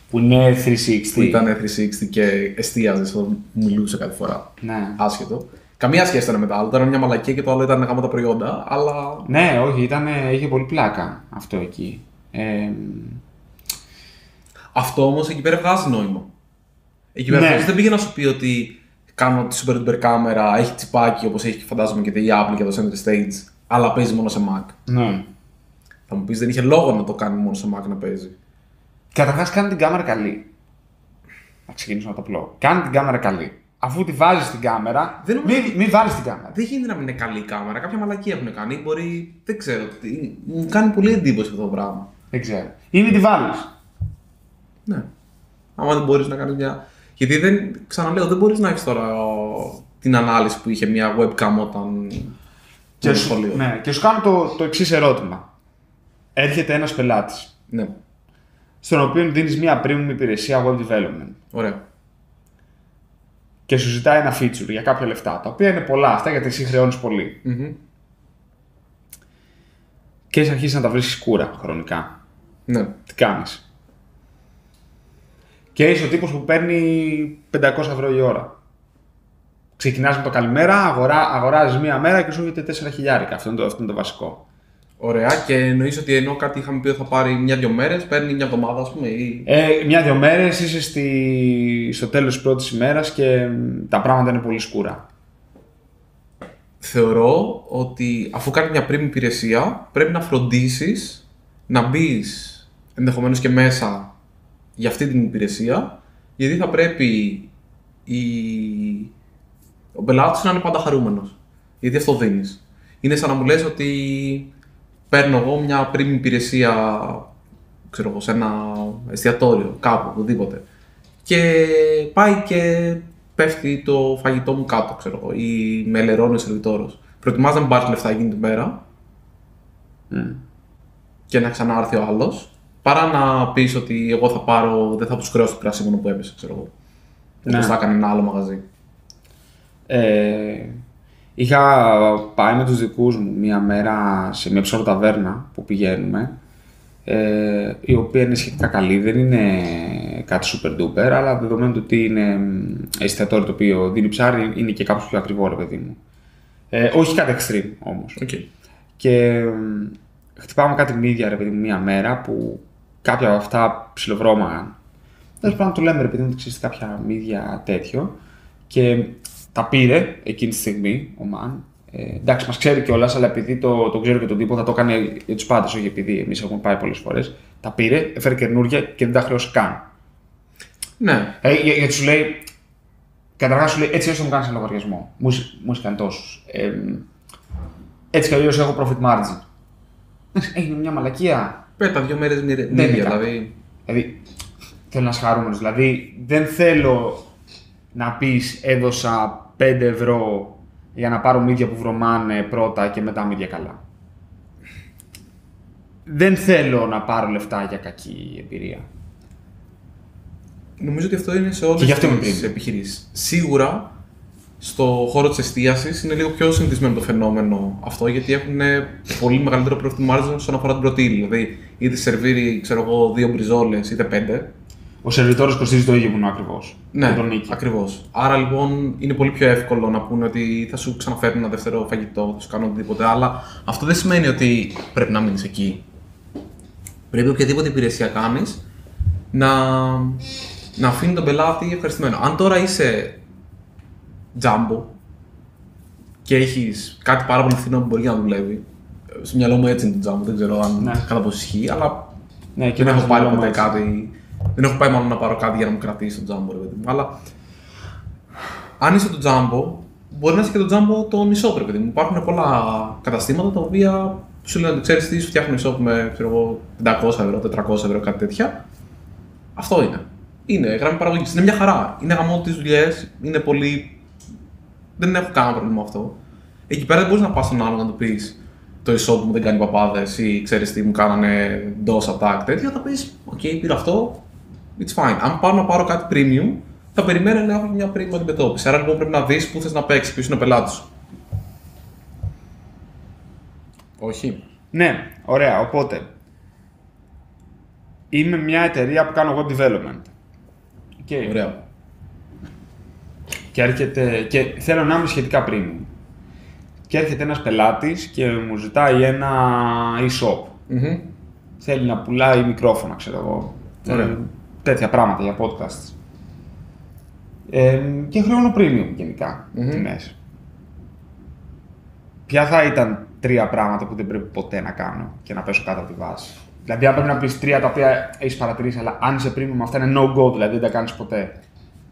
Που είναι 360. που ήταν 360 και εστίαζε όταν μιλούσε κάθε φορά. Ναι. Άσχετο. Καμία σχέση ήταν με το άλλο. Ήταν μια μαλακία και το άλλο ήταν γάμο τα προϊόντα, αλλά. Ναι, όχι, ήταν, είχε πολύ πλάκα αυτό εκεί. Ε, Αυτό όμως εκεί πέρα βγάζει νόημα. Εκεί πέρα Ναι. αυτός δεν πήγε να σου πει ότι κάνω τη super duper κάμερα, έχει τσιπάκι όπως έχει φαντάζομαι και η Apple και το Center Stage, αλλά παίζει μόνο σε Mac. ναι. Θα μου πεις δεν είχε λόγο να το κάνει μόνο σε Mac να παίζει. Καταρχάς, κάνει την κάμερα καλή. Να ξεκινήσουμε από το απλό. Κάνει την κάμερα καλή. Αφού τη βάζεις στην κάμερα, Δεν νομίζω μην, μην βάλεις την κάμερα. Δεν γίνεται να μην είναι καλή η κάμερα. Κάποια μαλακία έχουν κάνει. Μπορεί. Δεν ξέρω. τι- Μου κάνει πολύ εντύπωση αυτό το πράγμα. Δεν ξέρω. Ή μην τη βάλει. Ναι. Άμα δεν μπορείς να κάνεις μια. Γιατί δεν. Ξαναλέω, δεν μπορείς να έχεις τώρα ο, την ανάλυση που είχε μια webcam όταν. Και, το σου, σχολείο. ναι, και σου κάνω το, το εξής ερώτημα. Έρχεται ένας πελάτης, ναι. στον οποίο δίνεις μια premium υπηρεσία web development Ωραία. και σου ζητάει ένα feature για κάποια λεφτά, τα οποία είναι πολλά αυτά γιατί εσύ χρεώνεις πολύ. Μμμ. Και έχει αρχίσει να τα βρίσκεις κούρα χρονικά. Ναι. Τι κάνεις; Και είσαι ο τύπος που παίρνει 500 ευρώ η ώρα. Ξεκινάς με το καλημέρα, αγορά, αγοράζεις μία μέρα και σου έρχεται 4 χιλιάρικα. Αυτό είναι το, αυτό είναι το βασικό. Ωραία. Και εννοείς ότι ενώ κάτι είχαμε πει ότι θα πάρει μια-δυο μέρες, παίρνει μια εβδομάδα, ας πούμε. Ή... Ε, Μια-δυο μέρες είσαι στη... στο τέλος της πρώτης ημέρας και μ, τα πράγματα είναι πολύ σκούρα. Θεωρώ ότι αφού κάνει μια premium υπηρεσία, πρέπει να φροντίσεις να μπεις ενδεχομένως και μέσα για αυτή την υπηρεσία, γιατί θα πρέπει η... ο πελάτης να είναι πάντα χαρούμενος. Γιατί αυτό δίνεις. Είναι σαν να μου λες ότι παίρνω εγώ μια premium υπηρεσία ξέρω εγώ, σε ένα εστιατόριο, κάπου, οπουδήποτε. Και πάει και πέφτει το φαγητό μου κάτω, ξέρω εγώ, ή με ελερώνει ο σερβιτόρος. Προτιμάς να μην πάρεις λεφτά εκείνη την μέρα και να ξανάρθει ο άλλος, παρά να πεις ότι εγώ θα πάρω, δεν θα τους χρεώσω το κρασί μόνο που έπεσε, ξέρω εγώ. Ναι. Όπως θα έκανε ένα άλλο μαγαζί. Ε, είχα πάει με τους δικούς μου μία μέρα σε μια ψωροταβέρνα που πηγαίνουμε ε, η οποία είναι σχετικά καλή, δεν είναι κάτι super duper αλλά δεδομένου του ότι είναι μ, εστιατόριο το οποίο δίνει ψάρι είναι και κάπως πιο ακριβό ρε παιδί μου. Ε, όχι κάτι extreme όμως. Okay. Και μ, χτυπάμε κάτι μύδια ρε παιδί μου μία μέρα που κάποια από αυτά ψιλοβρώμαγαν. Τέλος πάντων του λέμε ρε παιδί μου ότι ξέρεις κάποια μύδια τέτοιο. Και τα πήρε εκείνη τη στιγμή ο Μαν. Ε, εντάξει, μας ξέρει κιόλας, αλλά επειδή το, το ξέρω και τον τύπο, θα το κάνει για τους πάντες, όχι επειδή εμείς έχουμε πάει πολλές φορές. Τα πήρε, έφερε καινούργια και δεν τα χρεώσει καν. Ναι, Ε, για- γιατί σου λέει, καταρχάς σου λέει, έτσι όσο μου κάνεις ένα λογαριασμό. Μου είσαι- μου είσαι κάνει τόσου. Ε, έτσι κι αλλιώς έχω profit margin. Εντάξει, Έγινε μια μαλακία. Πέτα δύο μέρες είναι μύδια, κάτι. δηλαδή. Δηλαδή, θέλω να είσαι χαρούμενος. Δηλαδή, δεν θέλω να πεις έδωσα 5 ευρώ για να πάρω μύδια που βρωμάνε πρώτα και μετά μύδια καλά. Δεν θέλω να πάρω λεφτά για κακή εμπειρία. Νομίζω ότι αυτό είναι σε όλες Και γι' αυτό είμαι τι πριν. επιχειρήσεις. Σίγουρα στο χώρο της εστίασης είναι λίγο πιο συνηθισμένο το φαινόμενο αυτό γιατί έχουν πολύ μεγαλύτερο profit margin όσον αφορά την πρώτη ύλη. Δηλαδή, είτε σερβίρει ξέρω εγώ, δύο μπριζόλες είτε πέντε. Ο σερβιτόρος κοστίζει το ίδιο που είναι ακριβώ. Ναι, τον νίκη. ακριβώς. Άρα λοιπόν είναι πολύ πιο εύκολο να πούνε ότι θα σου ξαναφέρουν ένα δεύτερο φαγητό, θα σου κάνουν οτιδήποτε. Αλλά αυτό δεν σημαίνει ότι πρέπει να μείνεις εκεί. Πρέπει οποιαδήποτε υπηρεσία κάνεις να, να αφήνει τον πελάτη ευχαριστημένο. Αν τώρα είσαι τζάμπο και έχεις κάτι πάρα πολύ φθηνό που μπορεί να δουλεύει. Στο μυαλό μου έτσι είναι το τζάμπο, δεν ξέρω αν Ναι. κατά πόσο ισχύει, αλλά Ναι, και δεν έχω να πάρει βάλω ποτέ έτσι. κάτι. Δεν έχω πάει μόνο να πάρω κάτι για να μου κρατήσει το τζάμπο, ρε παιδί μου. Αλλά αν είσαι το τζάμπο, μπορεί να είσαι και το τζάμπο το e-shop, ρε παιδί μου. Υπάρχουν πολλά καταστήματα τα οποία σου λένε ότι ξέρεις τι, σου φτιάχνουν e-shop με ξέρω εγώ, 500 ευρώ, 400 ευρώ, κάτι τέτοια. Αυτό είναι. Είναι γραμμή παραγωγής. Είναι μια χαρά. Είναι γαμώ τις δουλειές. Είναι πολύ. Δεν έχω κανένα πρόβλημα με αυτό. Εκεί πέρα δεν μπορείς να πας στον άλλο να του πεις το e-shop μου δεν κάνει παπάδες ή ξέρεις τι μου κάνανε DoS attack τέτοια. Θα πεις: Οκ, πήρα αυτό. It's fine. Αν πάω να πάρω κάτι premium, θα περιμένω να έχω μια premium αντιμετώπιση. Άρα λοιπόν πρέπει να δεις πού θες να παίξεις, ποιος είναι ο πελάτης σου. Όχι. Ναι, ωραία. Οπότε, είμαι μια εταιρεία που κάνω web development. Okay. Ωραία. Και, έρχεται, και θέλω να είμαι σχετικά premium. Και έρχεται ένας πελάτης και μου ζητάει ένα e-shop. Μμμ. Θέλει να πουλάει μικρόφωνα, ξέρω εγώ. Ωραία. Ε, τέτοια πράγματα για podcast. Ε, και χρεώνω premium γενικά Μμμ. τιμές. Ποια θα ήταν τρία πράγματα που δεν πρέπει ποτέ να κάνω και να πέσω κάτω από τη βάση. Δηλαδή, αν πρέπει να πεις τρία τα οποία έχεις παρατηρήσει, αλλά αν είσαι premium, αυτά είναι no go, δηλαδή δεν τα κάνεις ποτέ.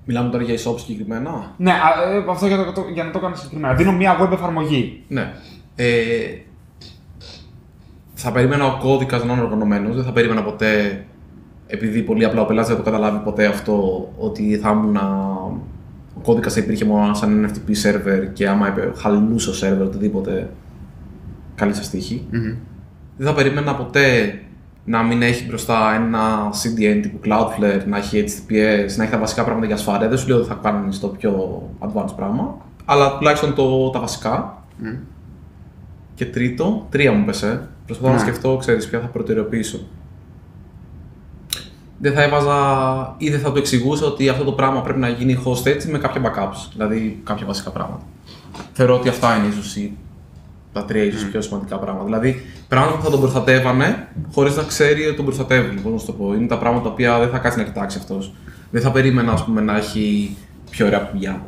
Μιλάμε τώρα για e-shop συγκεκριμένα. Ναι, α, ε, αυτό για, το, για να το κάνω συγκεκριμένα. Δίνω μια web εφαρμογή. Ναι. Ε, θα περίμενα ο κώδικας να είναι οργανωμένος. Δεν θα περίμενα ποτέ, επειδή πολύ απλά ο πελάτη δεν το καταλάβει ποτέ αυτό, ότι θα ήμουν. Ο κώδικας θα υπήρχε μόνο σαν ένα FTP server και άμα είπε- χαλινούσε ο server οτιδήποτε, καλή σας τύχη. Δεν θα περίμενα ποτέ να μην έχει μπροστά ένα CDN τύπου Cloudflare, να έχει HTTPS, να έχει τα βασικά πράγματα για ασφάλεια. Δεν σου λέω ότι θα κάνει το πιο advanced πράγμα, αλλά τουλάχιστον το, τα βασικά. Και τρίτο, τρία μου πέσε. Προσπαθώ να Ναι. σκεφτώ, ξέρεις, ποια θα προτεραιοποιήσω. Δεν θα έβαζα ή δεν θα του εξηγούσα ότι αυτό το πράγμα πρέπει να γίνει host έτσι με κάποια backups, δηλαδή κάποια βασικά πράγματα. Θεωρώ ότι αυτά είναι ίσως τα τρία ίσως πιο σημαντικά πράγματα. Δηλαδή, πράγματα που θα τον προστατεύανε χωρίς να ξέρει ότι τον προστατεύουν. Πώς να σου το πω. Είναι τα πράγματα τα οποία δεν θα κάτσει να κοιτάξει αυτός. Δεν θα περίμενα, ας πούμε, να έχει πιο ωραία πουλιά.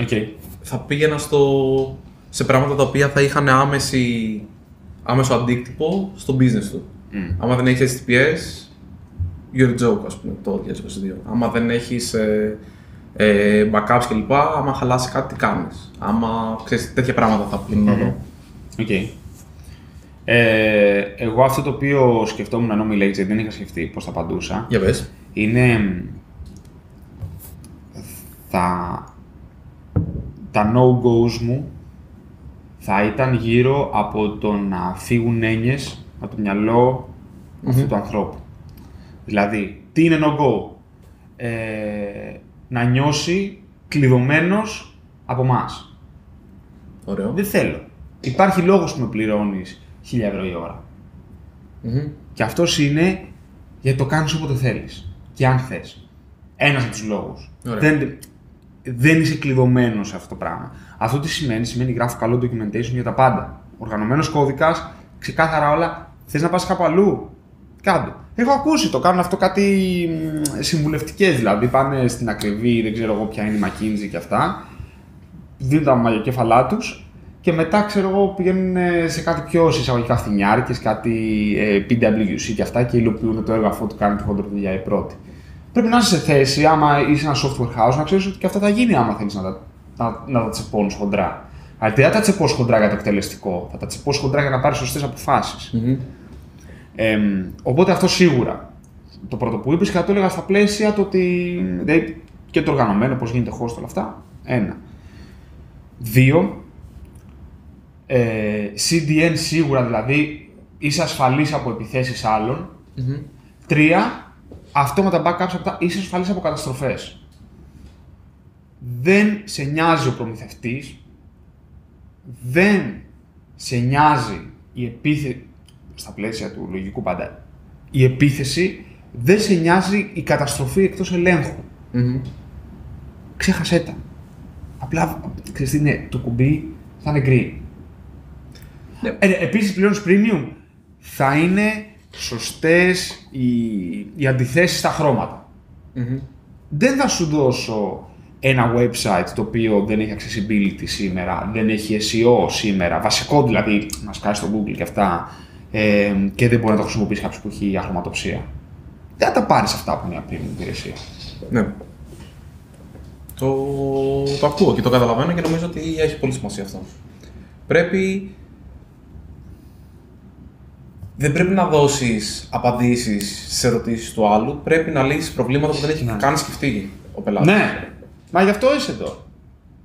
Οκ. Θα πήγαινα στο, σε πράγματα τα οποία θα είχαν άμεση, άμεσο αντίκτυπο στο business του. Μμ. Άμα δεν έχεις HTTPS, you're a joke, ας πούμε, το 2022. Άμα δεν έχεις ε, ε, backups κλπ, άμα χαλάσει κάτι, τι κάνεις. Άμα, ξέρεις, τέτοια πράγματα θα πλύνουν εδώ. Οκ. Ε, εγώ αυτό το οποίο σκεφτόμουν ενώ μιλάει, γιατί δεν είχα σκεφτεί πώς θα απαντούσα, Για πες. είναι μ, θα, τα no-goes μου θα ήταν γύρω από το να φύγουν έννοιες από το μυαλό αυτού του ανθρώπου. Δηλαδή, τι είναι no-go? Ε, να νιώσει κλειδωμένος από μας. Ωραίο. Δεν θέλω. Υπάρχει λόγος που με πληρώνεις 1000 ευρώ η ώρα. Μμμ. Και αυτός είναι γιατί το κάνεις όποτε θέλεις. Και αν θες. Ένας από τους λόγους. Ωραία. Δεν, δεν είσαι κλειδωμένος σε αυτό το πράγμα. Αυτό τι σημαίνει, σημαίνει γράφω καλό documentation για τα πάντα. Οργανωμένος κώδικας, ξεκάθαρα όλα. Θες να πας κάπου αλλού, κάτω. Έχω ακούσει το κάνουν αυτό κάτι συμβουλευτικές δηλαδή. Πάνε στην ακριβή, δεν ξέρω εγώ ποια είναι η McKinsey και αυτά. Δίνουν τα μαγειοκέφαλά τους και μετά ξέρω εγώ πηγαίνουν ε, σε κάτι πιο εισαγωγικά φθηνιάρικες, κάτι ε, PWC και αυτά και υλοποιούν το έργο αφού του κάνει τη χοντρή δουλειά η πρώτη. Πρέπει να είσαι σε θέση, άμα είσαι ένα software house, να ξέρεις ότι και αυτά θα γίνει άμα θέλεις να, τα- να, να τα τσεπώνεις χοντρά. Αλλά δεν θα τα τσεπώσεις χοντρά για το εκτελεστικό, θα τα τσεπώσεις χοντρά για να πάρεις σωστές αποφάσεις. Μμμ. Εμ, οπότε αυτό σίγουρα. Το πρώτο που είπες και θα το έλεγα στα πλαίσια το ότι. Δηλαδή και το οργανωμένο, πώς γίνεται host όλα αυτά. Ένα. Δύο. Ε, CDN σίγουρα δηλαδή είσαι ασφαλής από επιθέσεις άλλων. Μμμ. Τρία. Αυτόματα backups από τα είσαι ασφαλής από καταστροφές. Δεν σε νοιάζει ο προμηθευτής. Δεν σε νοιάζει η επίθεση, στα πλαίσια του λογικού πάντα, η επίθεση δεν σε νοιάζει η καταστροφή εκτός ελέγχου. Μμμ. Ξέχασέ τα. Απλά, ξέρεις τι είναι, το κουμπί θα είναι green. Ναι. Ε, επίσης πληρώνεις premium, θα είναι σωστές οι, οι αντιθέσεις στα χρώματα. Μμμ. Δεν θα σου δώσω ένα website το οποίο δεν έχει accessibility σήμερα, δεν έχει SEO σήμερα, βασικό δηλαδή να σκάσει στο Google και αυτά ε, και δεν μπορεί να το χρησιμοποιήσει κάποιος που έχει αχρωματοψία. Δεν θα τα πάρεις αυτά από μια premium υπηρεσία. Ναι. Το, το ακούω και το καταλαβαίνω και νομίζω ότι έχει πολύ σημασία αυτό. Πρέπει. Δεν πρέπει να δώσεις απαντήσεις σε ερωτήσεις του άλλου. Πρέπει να λύσεις προβλήματα που δεν έχει Ναι. καν σκεφτεί ο πελάτης. Ναι, μα γι' αυτό είσαι εδώ.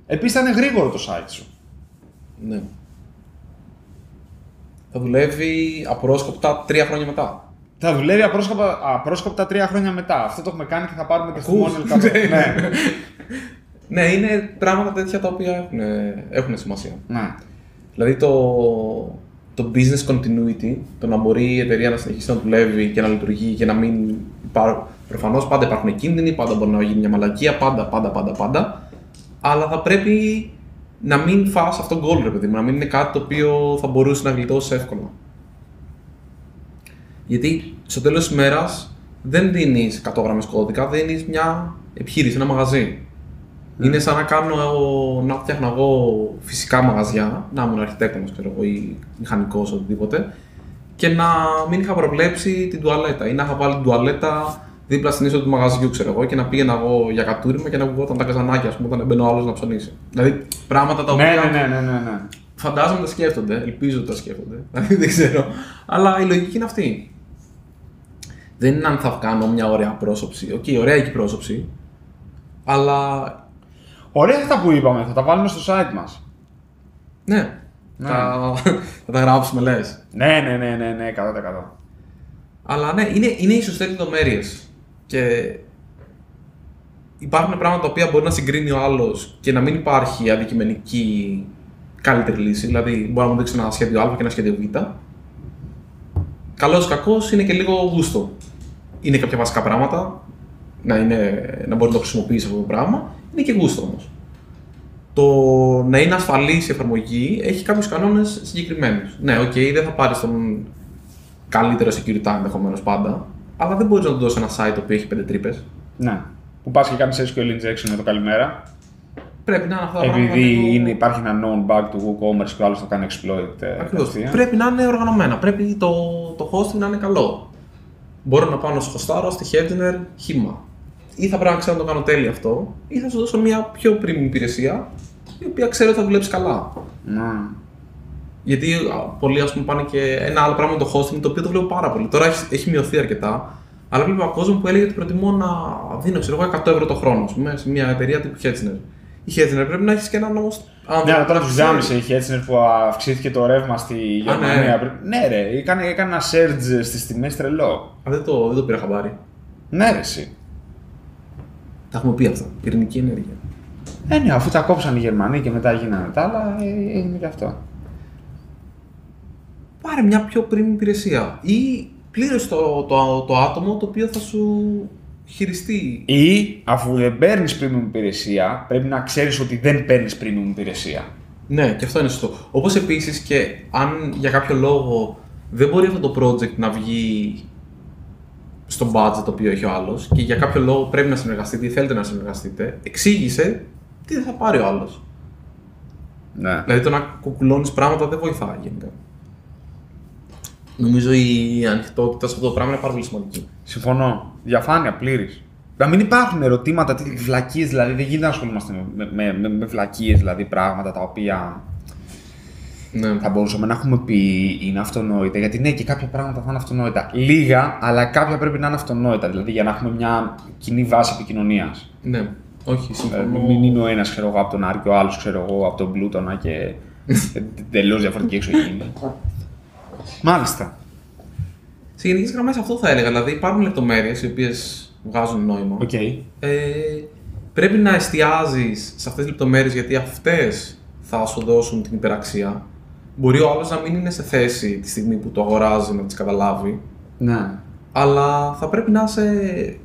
Επίσης θα είναι γρήγορο το site σου. ναι. Θα δουλεύει απρόσκοπτα τρία χρόνια μετά. Θα δουλεύει απρόσκοπτα, απρόσκοπτα τρία χρόνια μετά. Αυτό το έχουμε κάνει και θα πάρουμε και Ακούς; testimonial κάτω. ναι. Ναι, είναι πράγματα τέτοια τα οποία έχουν, έχουν σημασία. ναι. Δηλαδή το, το business continuity, το να μπορεί η εταιρεία να συνεχίσει να δουλεύει και να λειτουργεί και να μην υπάρχουν. Προφανώς πάντα υπάρχουν κίνδυνοι, πάντα μπορεί να γίνει μια μαλακία, πάντα, πάντα, πάντα, πάντα. Αλλά θα πρέπει να μην φας αυτό γκολ, ρε παιδί μου, να μην είναι κάτι το οποίο θα μπορούσε να γλιτώσεις εύκολα. Γιατί στο τέλος της μέρας δεν δίνεις 100 γραμμές κώδικα, δίνεις μια επιχείρηση, ένα μαγαζί. Είναι σαν να κάνω εγώ, να φτιάχνω εγώ φυσικά μαγαζιά, να ήμουν αρχιτέκτονος ξέρω εγώ ή μηχανικός οτιδήποτε, και να μην είχα προβλέψει την τουαλέτα ή να είχα βάλει την τουαλέτα δίπλα στην είσοδο του μαγαζιού, ξέρω εγώ, και να πήγαινα εγώ για κατούριμα και να βγω τα καζανάκια, ας πούμε, όταν μπαίνω άλλος να ψωνίσει. Δηλαδή πράγματα τα Ναι, οποία ναι, ναι, ναι, ναι, ναι. φαντάζομαι τα σκέφτονται, ελπίζω ότι τα σκέφτονται. Δηλαδή δεν ξέρω. Αλλά η λογική είναι αυτή. Δεν είναι αν θα κάνω μια ωραία πρόσωψη. Οκ, ωραία έχει πρόσωψη. Αλλά Ωραία αυτά που είπαμε, θα τα βάλουμε στο site μας. ναι, Θα, θα τα γράψουμε λες. Ναι, ναι, ναι, ναι, ναι, 100%. Αλλά ναι, είναι, είναι οι σωστές λεπτομέρειες. Και υπάρχουν πράγματα τα οποία μπορεί να συγκρίνει ο άλλος και να μην υπάρχει αντικειμενική καλύτερη λύση. Δηλαδή, μπορεί να μου δείξει ένα σχέδιο Α και ένα σχέδιο Β. Καλός ή κακός είναι και λίγο γούστο. Είναι κάποια βασικά πράγματα να, είναι, να μπορεί να το χρησιμοποιήσει αυτό το πράγμα. Είναι και γούστο όμως. Το να είναι ασφαλής η εφαρμογή έχει κάποιους κανόνες συγκεκριμένους. Ναι, οκ, δεν θα πάρεις τον καλύτερο security ενδεχομένως πάντα, αλλά δεν μπορείς να του δώσεις ένα site το οποίο έχει πέντε τρύπες. Ναι. Που πας και κάνεις SQL injection με το καλημέρα. Πρέπει να είναι αυτά τα πράγματα. Επειδή λίγο- είναι, υπάρχει ένα known bug του WooCommerce και ο άλλος το κάνει exploit. ε, Ακριβώς. κατευθείαν. Πρέπει να είναι οργανωμένα. Πρέπει το, το hosting να είναι καλό. Μπορώ να πάω να σου χωστάρω στη Headner χήμα. Ή θα πρέπει να ξέρω να το κάνω τέλειο αυτό, ή θα σου δώσω μια πιο premium υπηρεσία, η οποία ξέρω ότι θα δουλέψει καλά. Ναι. Γιατί α, πολλοί ας πούμε, πάνε και ένα άλλο πράγμα με το hosting, το οποίο το βλέπω πάρα πολύ. Τώρα έχει, έχει μειωθεί αρκετά, αλλά βλέπω κόσμος που έλεγε ότι προτιμώ να δίνω ξέρω, εγώ 100 ευρώ το χρόνο ας πούμε, σε μια εταιρεία τύπου Hetzner. Η Hetzner πρέπει να έχεις και έναν όμως. Ναι, αλλά τώρα τους ζάμισε η Hetzner που αυξήθηκε το ρεύμα στη Γερμανία. ναι. Πρέπει- Ναι, ρε, έκανε, έκανε ένα surge στις τιμές τρελό. Α, δεν το, δεν το πήρα χαμπάρι. Ναι, ρε, εσύ. Τα έχουμε πει αυτά. Πυρηνική ενέργεια. Ε, ναι, αφού τα κόψαν οι Γερμανοί και μετά γίνανε τα άλλα, ε, έγινε και αυτό. Πάρε μια πιο premium υπηρεσία. Ή πλήρωσε το, το, το άτομο το οποίο θα σου χειριστεί. Ή αφού δεν παίρνεις premium υπηρεσία, πρέπει να ξέρεις ότι δεν παίρνεις premium υπηρεσία. Ναι, και αυτό είναι σωστό. Όπως επίσης και αν για κάποιο λόγο δεν μπορεί αυτό το project να βγει στο budget το οποίο έχει ο άλλος και για κάποιο λόγο πρέπει να συνεργαστείτε ή θέλετε να συνεργαστείτε, εξήγησε τι θα πάρει ο άλλος. Ναι. Δηλαδή το να κουκουλώνεις πράγματα δεν βοηθάει γενικά. Νομίζω η ανοιχτότητα σε αυτό το πράγμα είναι πάρα πολύ σημαντική. Συμφωνώ. Διαφάνεια πλήρης. Να μην υπάρχουν ερωτήματα, τι βλακίες δηλαδή. Δεν γίνεται να ασχολούμαστε με, με, με, με βλακίες δηλαδή πράγματα τα οποία Ναι. θα μπορούσαμε να έχουμε πει είναι αυτονόητα. Γιατί ναι, και κάποια πράγματα θα είναι αυτονόητα. Λίγα, αλλά κάποια πρέπει να είναι αυτονόητα. Δηλαδή για να έχουμε μια κοινή βάση επικοινωνίας. ναι. Όχι, συμφωνώ. μην είναι ο ένας ξέρω εγώ από τον Άρη και ο άλλος ξέρω εγώ από τον Πλούτονα και τελείως διαφορετική εξωγήινη. Μάλιστα. Σε γενικές γραμμές αυτό θα έλεγα. Δηλαδή υπάρχουν λεπτομέρειες οι οποίες βγάζουν νόημα. Οκ. Ε, πρέπει να εστιάζεις σε αυτές τις λεπτομέρειες γιατί αυτές θα σου δώσουν την υπεραξία. Μπορεί ο άλλος να μην είναι σε θέση τη στιγμή που το αγοράζει να τις καταλάβει, Ναι. αλλά θα πρέπει να είσαι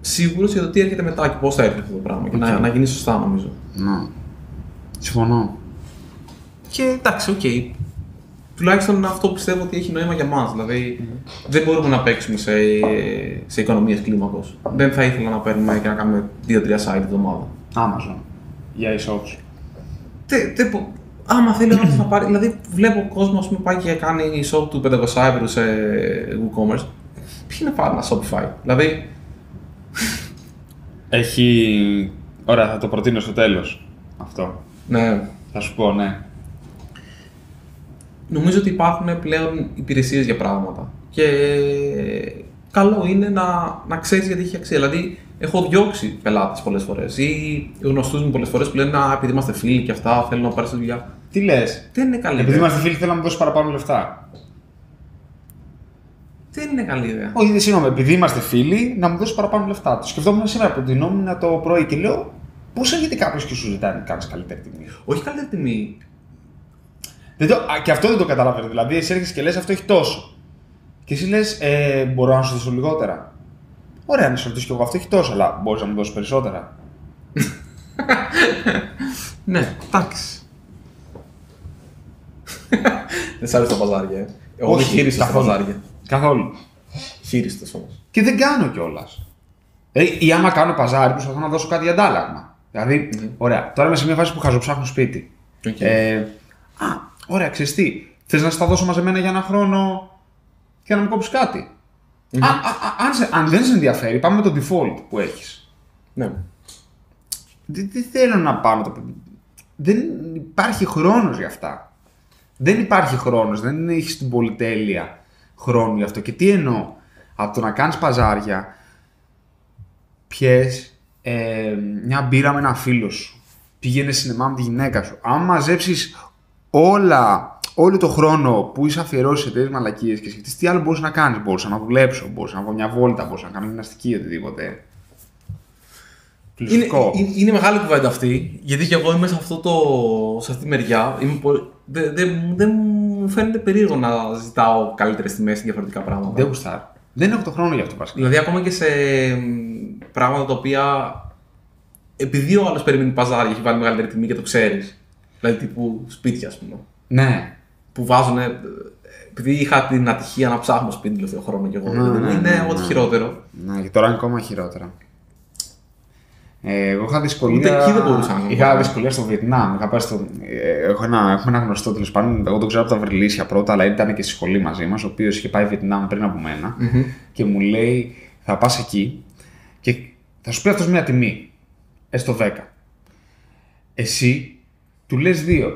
σίγουρος για το τι έρχεται μετά και πώς θα έρθει αυτό το πράγμα. Και να, να γίνεις σωστά, νομίζω. Ναι. Συμφωνώ. Και εντάξει, οκ. Τουλάχιστον αυτό πιστεύω ότι έχει νόημα για μας. Δηλαδή, δεν μπορούμε να παίξουμε σε, σε οικονομίες κλίμακος. Δεν θα ήθελα να παίρνουμε και να κάνουμε 2-3 site την εβδομάδα. Amazon. Για e-shops. Τε, τε, πο- άμα θέλει ο άλλος να πάρει. Δηλαδή, βλέπω κόσμο ας πούμε, πάει και κάνει shop του 500 ευρώ σε WooCommerce. Πιο να πάρει ένα Shopify; Δηλαδή, Έχει. Ωραία, θα το προτείνω στο τέλος. Αυτό. ναι. Θα σου πω, ναι. Νομίζω ότι υπάρχουν πλέον υπηρεσίες για πράγματα. Και καλό είναι να, να ξέρεις γιατί έχει αξία. Δηλαδή, έχω διώξει πελάτες πολλές φορές ή γνωστούς μου πολλές φορές που λένε Α, επειδή είμαστε φίλοι και αυτά, θέλω να πάρεις τη δουλειά. Τι λες; Δεν είναι καλή Επειδή ιδέα. είμαστε φίλοι, θέλω να μου δώσεις παραπάνω λεφτά. Δεν είναι καλή ιδέα. Όχι, δεν συγγνώμη, επειδή είμαστε φίλοι, να μου δώσεις παραπάνω λεφτά. Το σκεφτόμουν σήμερα που ντυνόμουν το πρωί και λέω πώς έρχεται κάποιος και σου ζητάει να κάνεις καλύτερη τιμή; Όχι καλύτερη τιμή. Δεν το, α, και αυτό δεν το καταλαβαίνω. Δηλαδή, εσύ έρχεσαι και λες αυτό έχει τόσο. Και εσύ λες, ε, μπορώ να σου δώσω λιγότερα. Ωραία, να σου ρωτήσω κι εγώ αυτό έχει τόσο, αλλά μπορείς να μου δώσεις περισσότερα. Ναι, εντάξει. Δεν σ' άρεσε τα παζάρια. ε. Εγώ δεν Όχι, χείριστα στα καθόλου. παζάρια. Καθόλου. Χείριστος όμως. Και δεν κάνω κιόλας. Ε, ή άμα κάνω παζάρι, προσπαθώ να δώσω κάτι αντάλλαγμα. Δηλαδή, ωραία, τώρα είμαι σε μια φάση που χαζοψάχνω σπίτι. Οκ. Ε, α, ωραία, ξέρεις τι. Θες να στα δώσω μαζεμένα για ένα χρόνο και να μου κόψεις κάτι. Α, α, α, αν, σε- αν δεν σε ενδιαφέρει, πάμε με το default που έχεις. Ναι. Δεν, δεν θέλω να πάμε το. Δεν υπάρχει χρόνος για αυτά. Δεν υπάρχει χρόνος, δεν έχεις την πολυτέλεια χρόνου γι' αυτό. Και τι εννοώ, από το να κάνεις παζάρια, πιες ε, μια μπύρα με ένα φίλο σου, πήγαινε σινεμά με τη γυναίκα σου. Αν μαζέψεις όλα, όλο το χρόνο που είσαι αφιερώσει σε τέτοιες μαλακίες και σκεφτείς τι άλλο μπορούσα να κάνεις, μπορούσα να δουλέψω, μπορούσα να βγω μια βόλτα, μπορούσα να κάνω γυμναστική, οτιδήποτε. Είναι, Φιλοσοφικό. είναι, είναι μεγάλη κουβέντα αυτή, γιατί και εγώ είμαι σε, αυτό το, σε αυτή τη μεριά. Είμαι πολύ- Δεν δεν- δεν μου φαίνεται περίεργο να ζητάω καλύτερες τιμές σε διαφορετικά πράγματα. Δεν γουστάρω. Δεν έχω το χρόνο για αυτό βασικά. Δηλαδή, ακόμα και σε μ, πράγματα τα οποία. Επειδή ο άλλος περιμένει παζάρι, έχει βάλει μεγαλύτερη τιμή και το ξέρεις. Δηλαδή, τύπου σπίτια, ας πούμε. Ναι. Που βάζουν. Επειδή είχα την ατυχία να ψάχνω σπίτι τελευταίο χρόνο κι εγώ. Ναι, δηλαδή, ναι, είναι ναι, ό,τι ναι. χειρότερο. Ναι, και τώρα είναι ακόμα χειρότερα. Ε, εγώ είχα δυσκολία. Ούτε εκεί δεν μπορούσα να Είχα κάνω. δυσκολία στο Βιετνάμ. Είχα πάει στο... ε, έχω ένα, έχουμε ένα γνωστό τέλος πάντων. Εγώ τον ξέρω από τα Βρυλίσια πρώτα, αλλά ήταν και στη σχολή μαζί μας, ο οποίος είχε πάει Βιετνάμ πριν από μένα. Και μου λέει, θα πας εκεί και θα σου πει αυτός μια τιμή. Έστω 10. Εσύ του λες 2.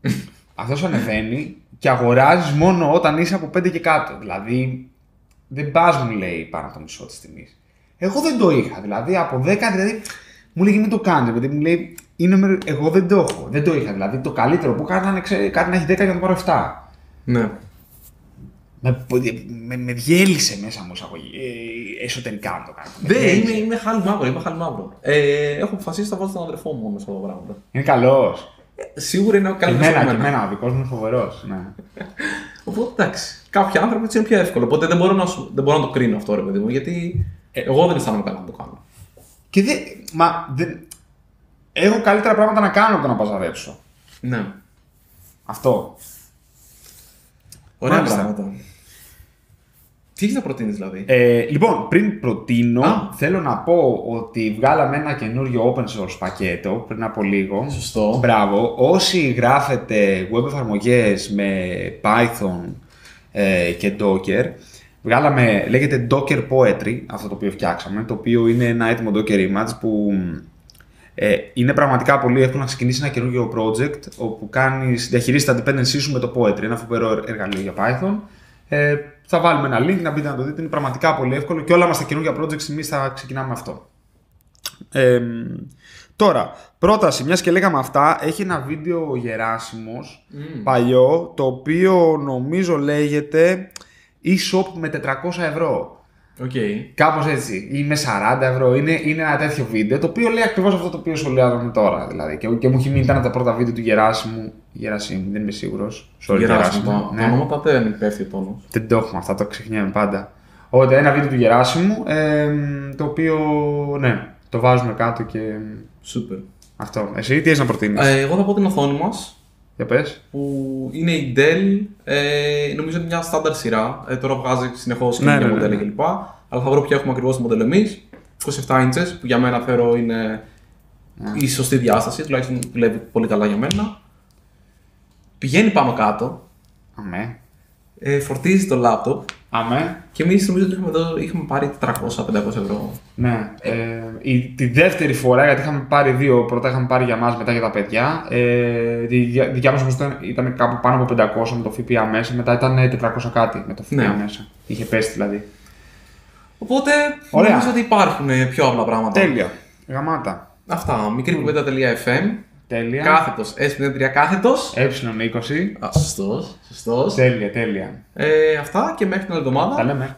αυτός ανεβαίνει και αγοράζεις μόνο όταν είσαι από 5 και κάτω. Δηλαδή, δεν πα, μου λέει, πάνω από το μισό της τιμής. Εγώ δεν το είχα. Δηλαδή, από 10, δηλαδή, μου λέγει μην το κάνετε. Γιατί μου λέει, είναι, με- εγώ δεν το έχω. Δεν το είχα. Δηλαδή, το καλύτερο που έκανα είναι ξέρει, κάτι να έχει 10 για να το πάρω 7. Ναι. Με, με, με διέλυσε μέσα μου εισαγωγή, ε, εσωτερικά να το κάνω. Με Δεν, διέλυσε. είμαι, είμαι χάλι μαύρο, είμαι χάλι μαύρο. Ε, έχω αποφασίσει να βάλω τον αδερφό μου μέσα από τα πράγματα. Είναι καλός. Ε, σίγουρα είναι καλύτερο Εμένα από και μένα. εμένα, ο δικός μου είναι φοβερός. Ναι. Οπότε εντάξει. Κάποιοι άνθρωποι έτσι είναι πιο εύκολο. Οπότε δεν μπορώ να, σου, δεν μπορώ να το κρίνω αυτό, ρε παιδί μου, γιατί εγώ δεν αισθάνομαι καλά να το κάνω. Και δεν. Μα δεν. Έχω καλύτερα πράγματα να κάνω από το να παζαρέψω. Ναι. Αυτό. Ωραία Μάλιστα. πράγματα. Τι έχεις να προτείνεις δηλαδή; Ε, λοιπόν, πριν προτείνω, Α. θέλω να πω ότι βγάλαμε ένα καινούριο open source πακέτο πριν από λίγο. Σωστό. Μπράβο. Όσοι γράφετε web εφαρμογές με Python ε, και Docker, βγάλαμε, λέγεται Docker Poetry, αυτό το οποίο φτιάξαμε, το οποίο είναι ένα έτοιμο Docker image που ε, είναι πραγματικά πολύ εύκολο να ξεκινήσει ένα καινούργιο project όπου κάνεις, διαχειρίζεις τα dependencies σου με το Poetry, ένα φοβερό εργαλείο για Python. Ε, θα βάλουμε ένα link να μπείτε να το δείτε, είναι πραγματικά πολύ εύκολο και όλα μας τα καινούργια projects εμείς θα ξεκινάμε με αυτό. Ε, τώρα, πρόταση, μιας και λέγαμε αυτά, έχει ένα βίντεο ο Γεράσιμος, παλιό, το οποίο νομίζω λέγεται e-shop με 400 ευρώ. Οκ. Κάπως έτσι. Ή με 40 ευρώ. Είναι, είναι ένα τέτοιο βίντεο το οποίο λέει ακριβώς αυτό το οποίο σχολιάζουμε τώρα. Δηλαδή. Και, και μου έχει μείνει ήταν από τα πρώτα βίντεο του Γεράσιμου. Γεράσιμου, δεν είμαι σίγουρος. Sorry, Γεράσιμο. Γεράσιμου. Τα Ναι. τα ονόματα δεν πέφτει ο τόνος. Δεν το έχουμε αυτά, το ξεχνιέμαι πάντα. Οπότε ένα βίντεο του Γεράσιμου ε, το οποίο ναι, το βάζουμε κάτω και Σούπερ. αυτό. Εσύ τι έχεις να προτείνεις; Ε, εγώ θα πω την οθόνη μας Για πες. που είναι η Dell. Ε, νομίζω είναι μια στάνταρ σειρά. Ε, τώρα βγάζει συνεχώς Ναι, καινούργια ναι, ναι, μοντέλα ναι. κλπ. Αλλά θα βρω ποια έχουμε ακριβώς το μοντέλο εμείς. 27 inches που για μένα θεωρώ είναι η σωστή διάσταση, τουλάχιστον δουλεύει πολύ καλά για μένα. Πηγαίνει πάνω κάτω, Αμέ. ε, φορτίζει το λάπτοπ Αμέ. και εμείς νομίζω ότι είχαμε, εδώ, είχαμε πάρει 400-500 ευρώ. Ναι. Ε, η, τη δεύτερη φορά, γιατί είχαμε πάρει δύο, πρώτα είχαμε πάρει για μας, μετά για τα παιδιά. Ε, τη δια- δικιά μας όμως ήταν, ήταν κάπου πάνω από 500 με το ΦΠΑ μέσα, μετά ήταν 400 κάτι με το ΦΠΑ Ναι. μέσα. Είχε πέσει δηλαδή. Οπότε Ωραία. νομίζω ότι υπάρχουν ε, πιο απλά πράγματα. Τέλεια. Γαμάτα. Αυτά. Μικρή κουβέντα.fm. Τέλεια. Κάθετος. S03 κάθετος. Ε20. Σωστός. Σωστός. Τέλεια, τέλεια. Ε, αυτά και μέχρι την άλλη εβδομάδα. Τα λέμε.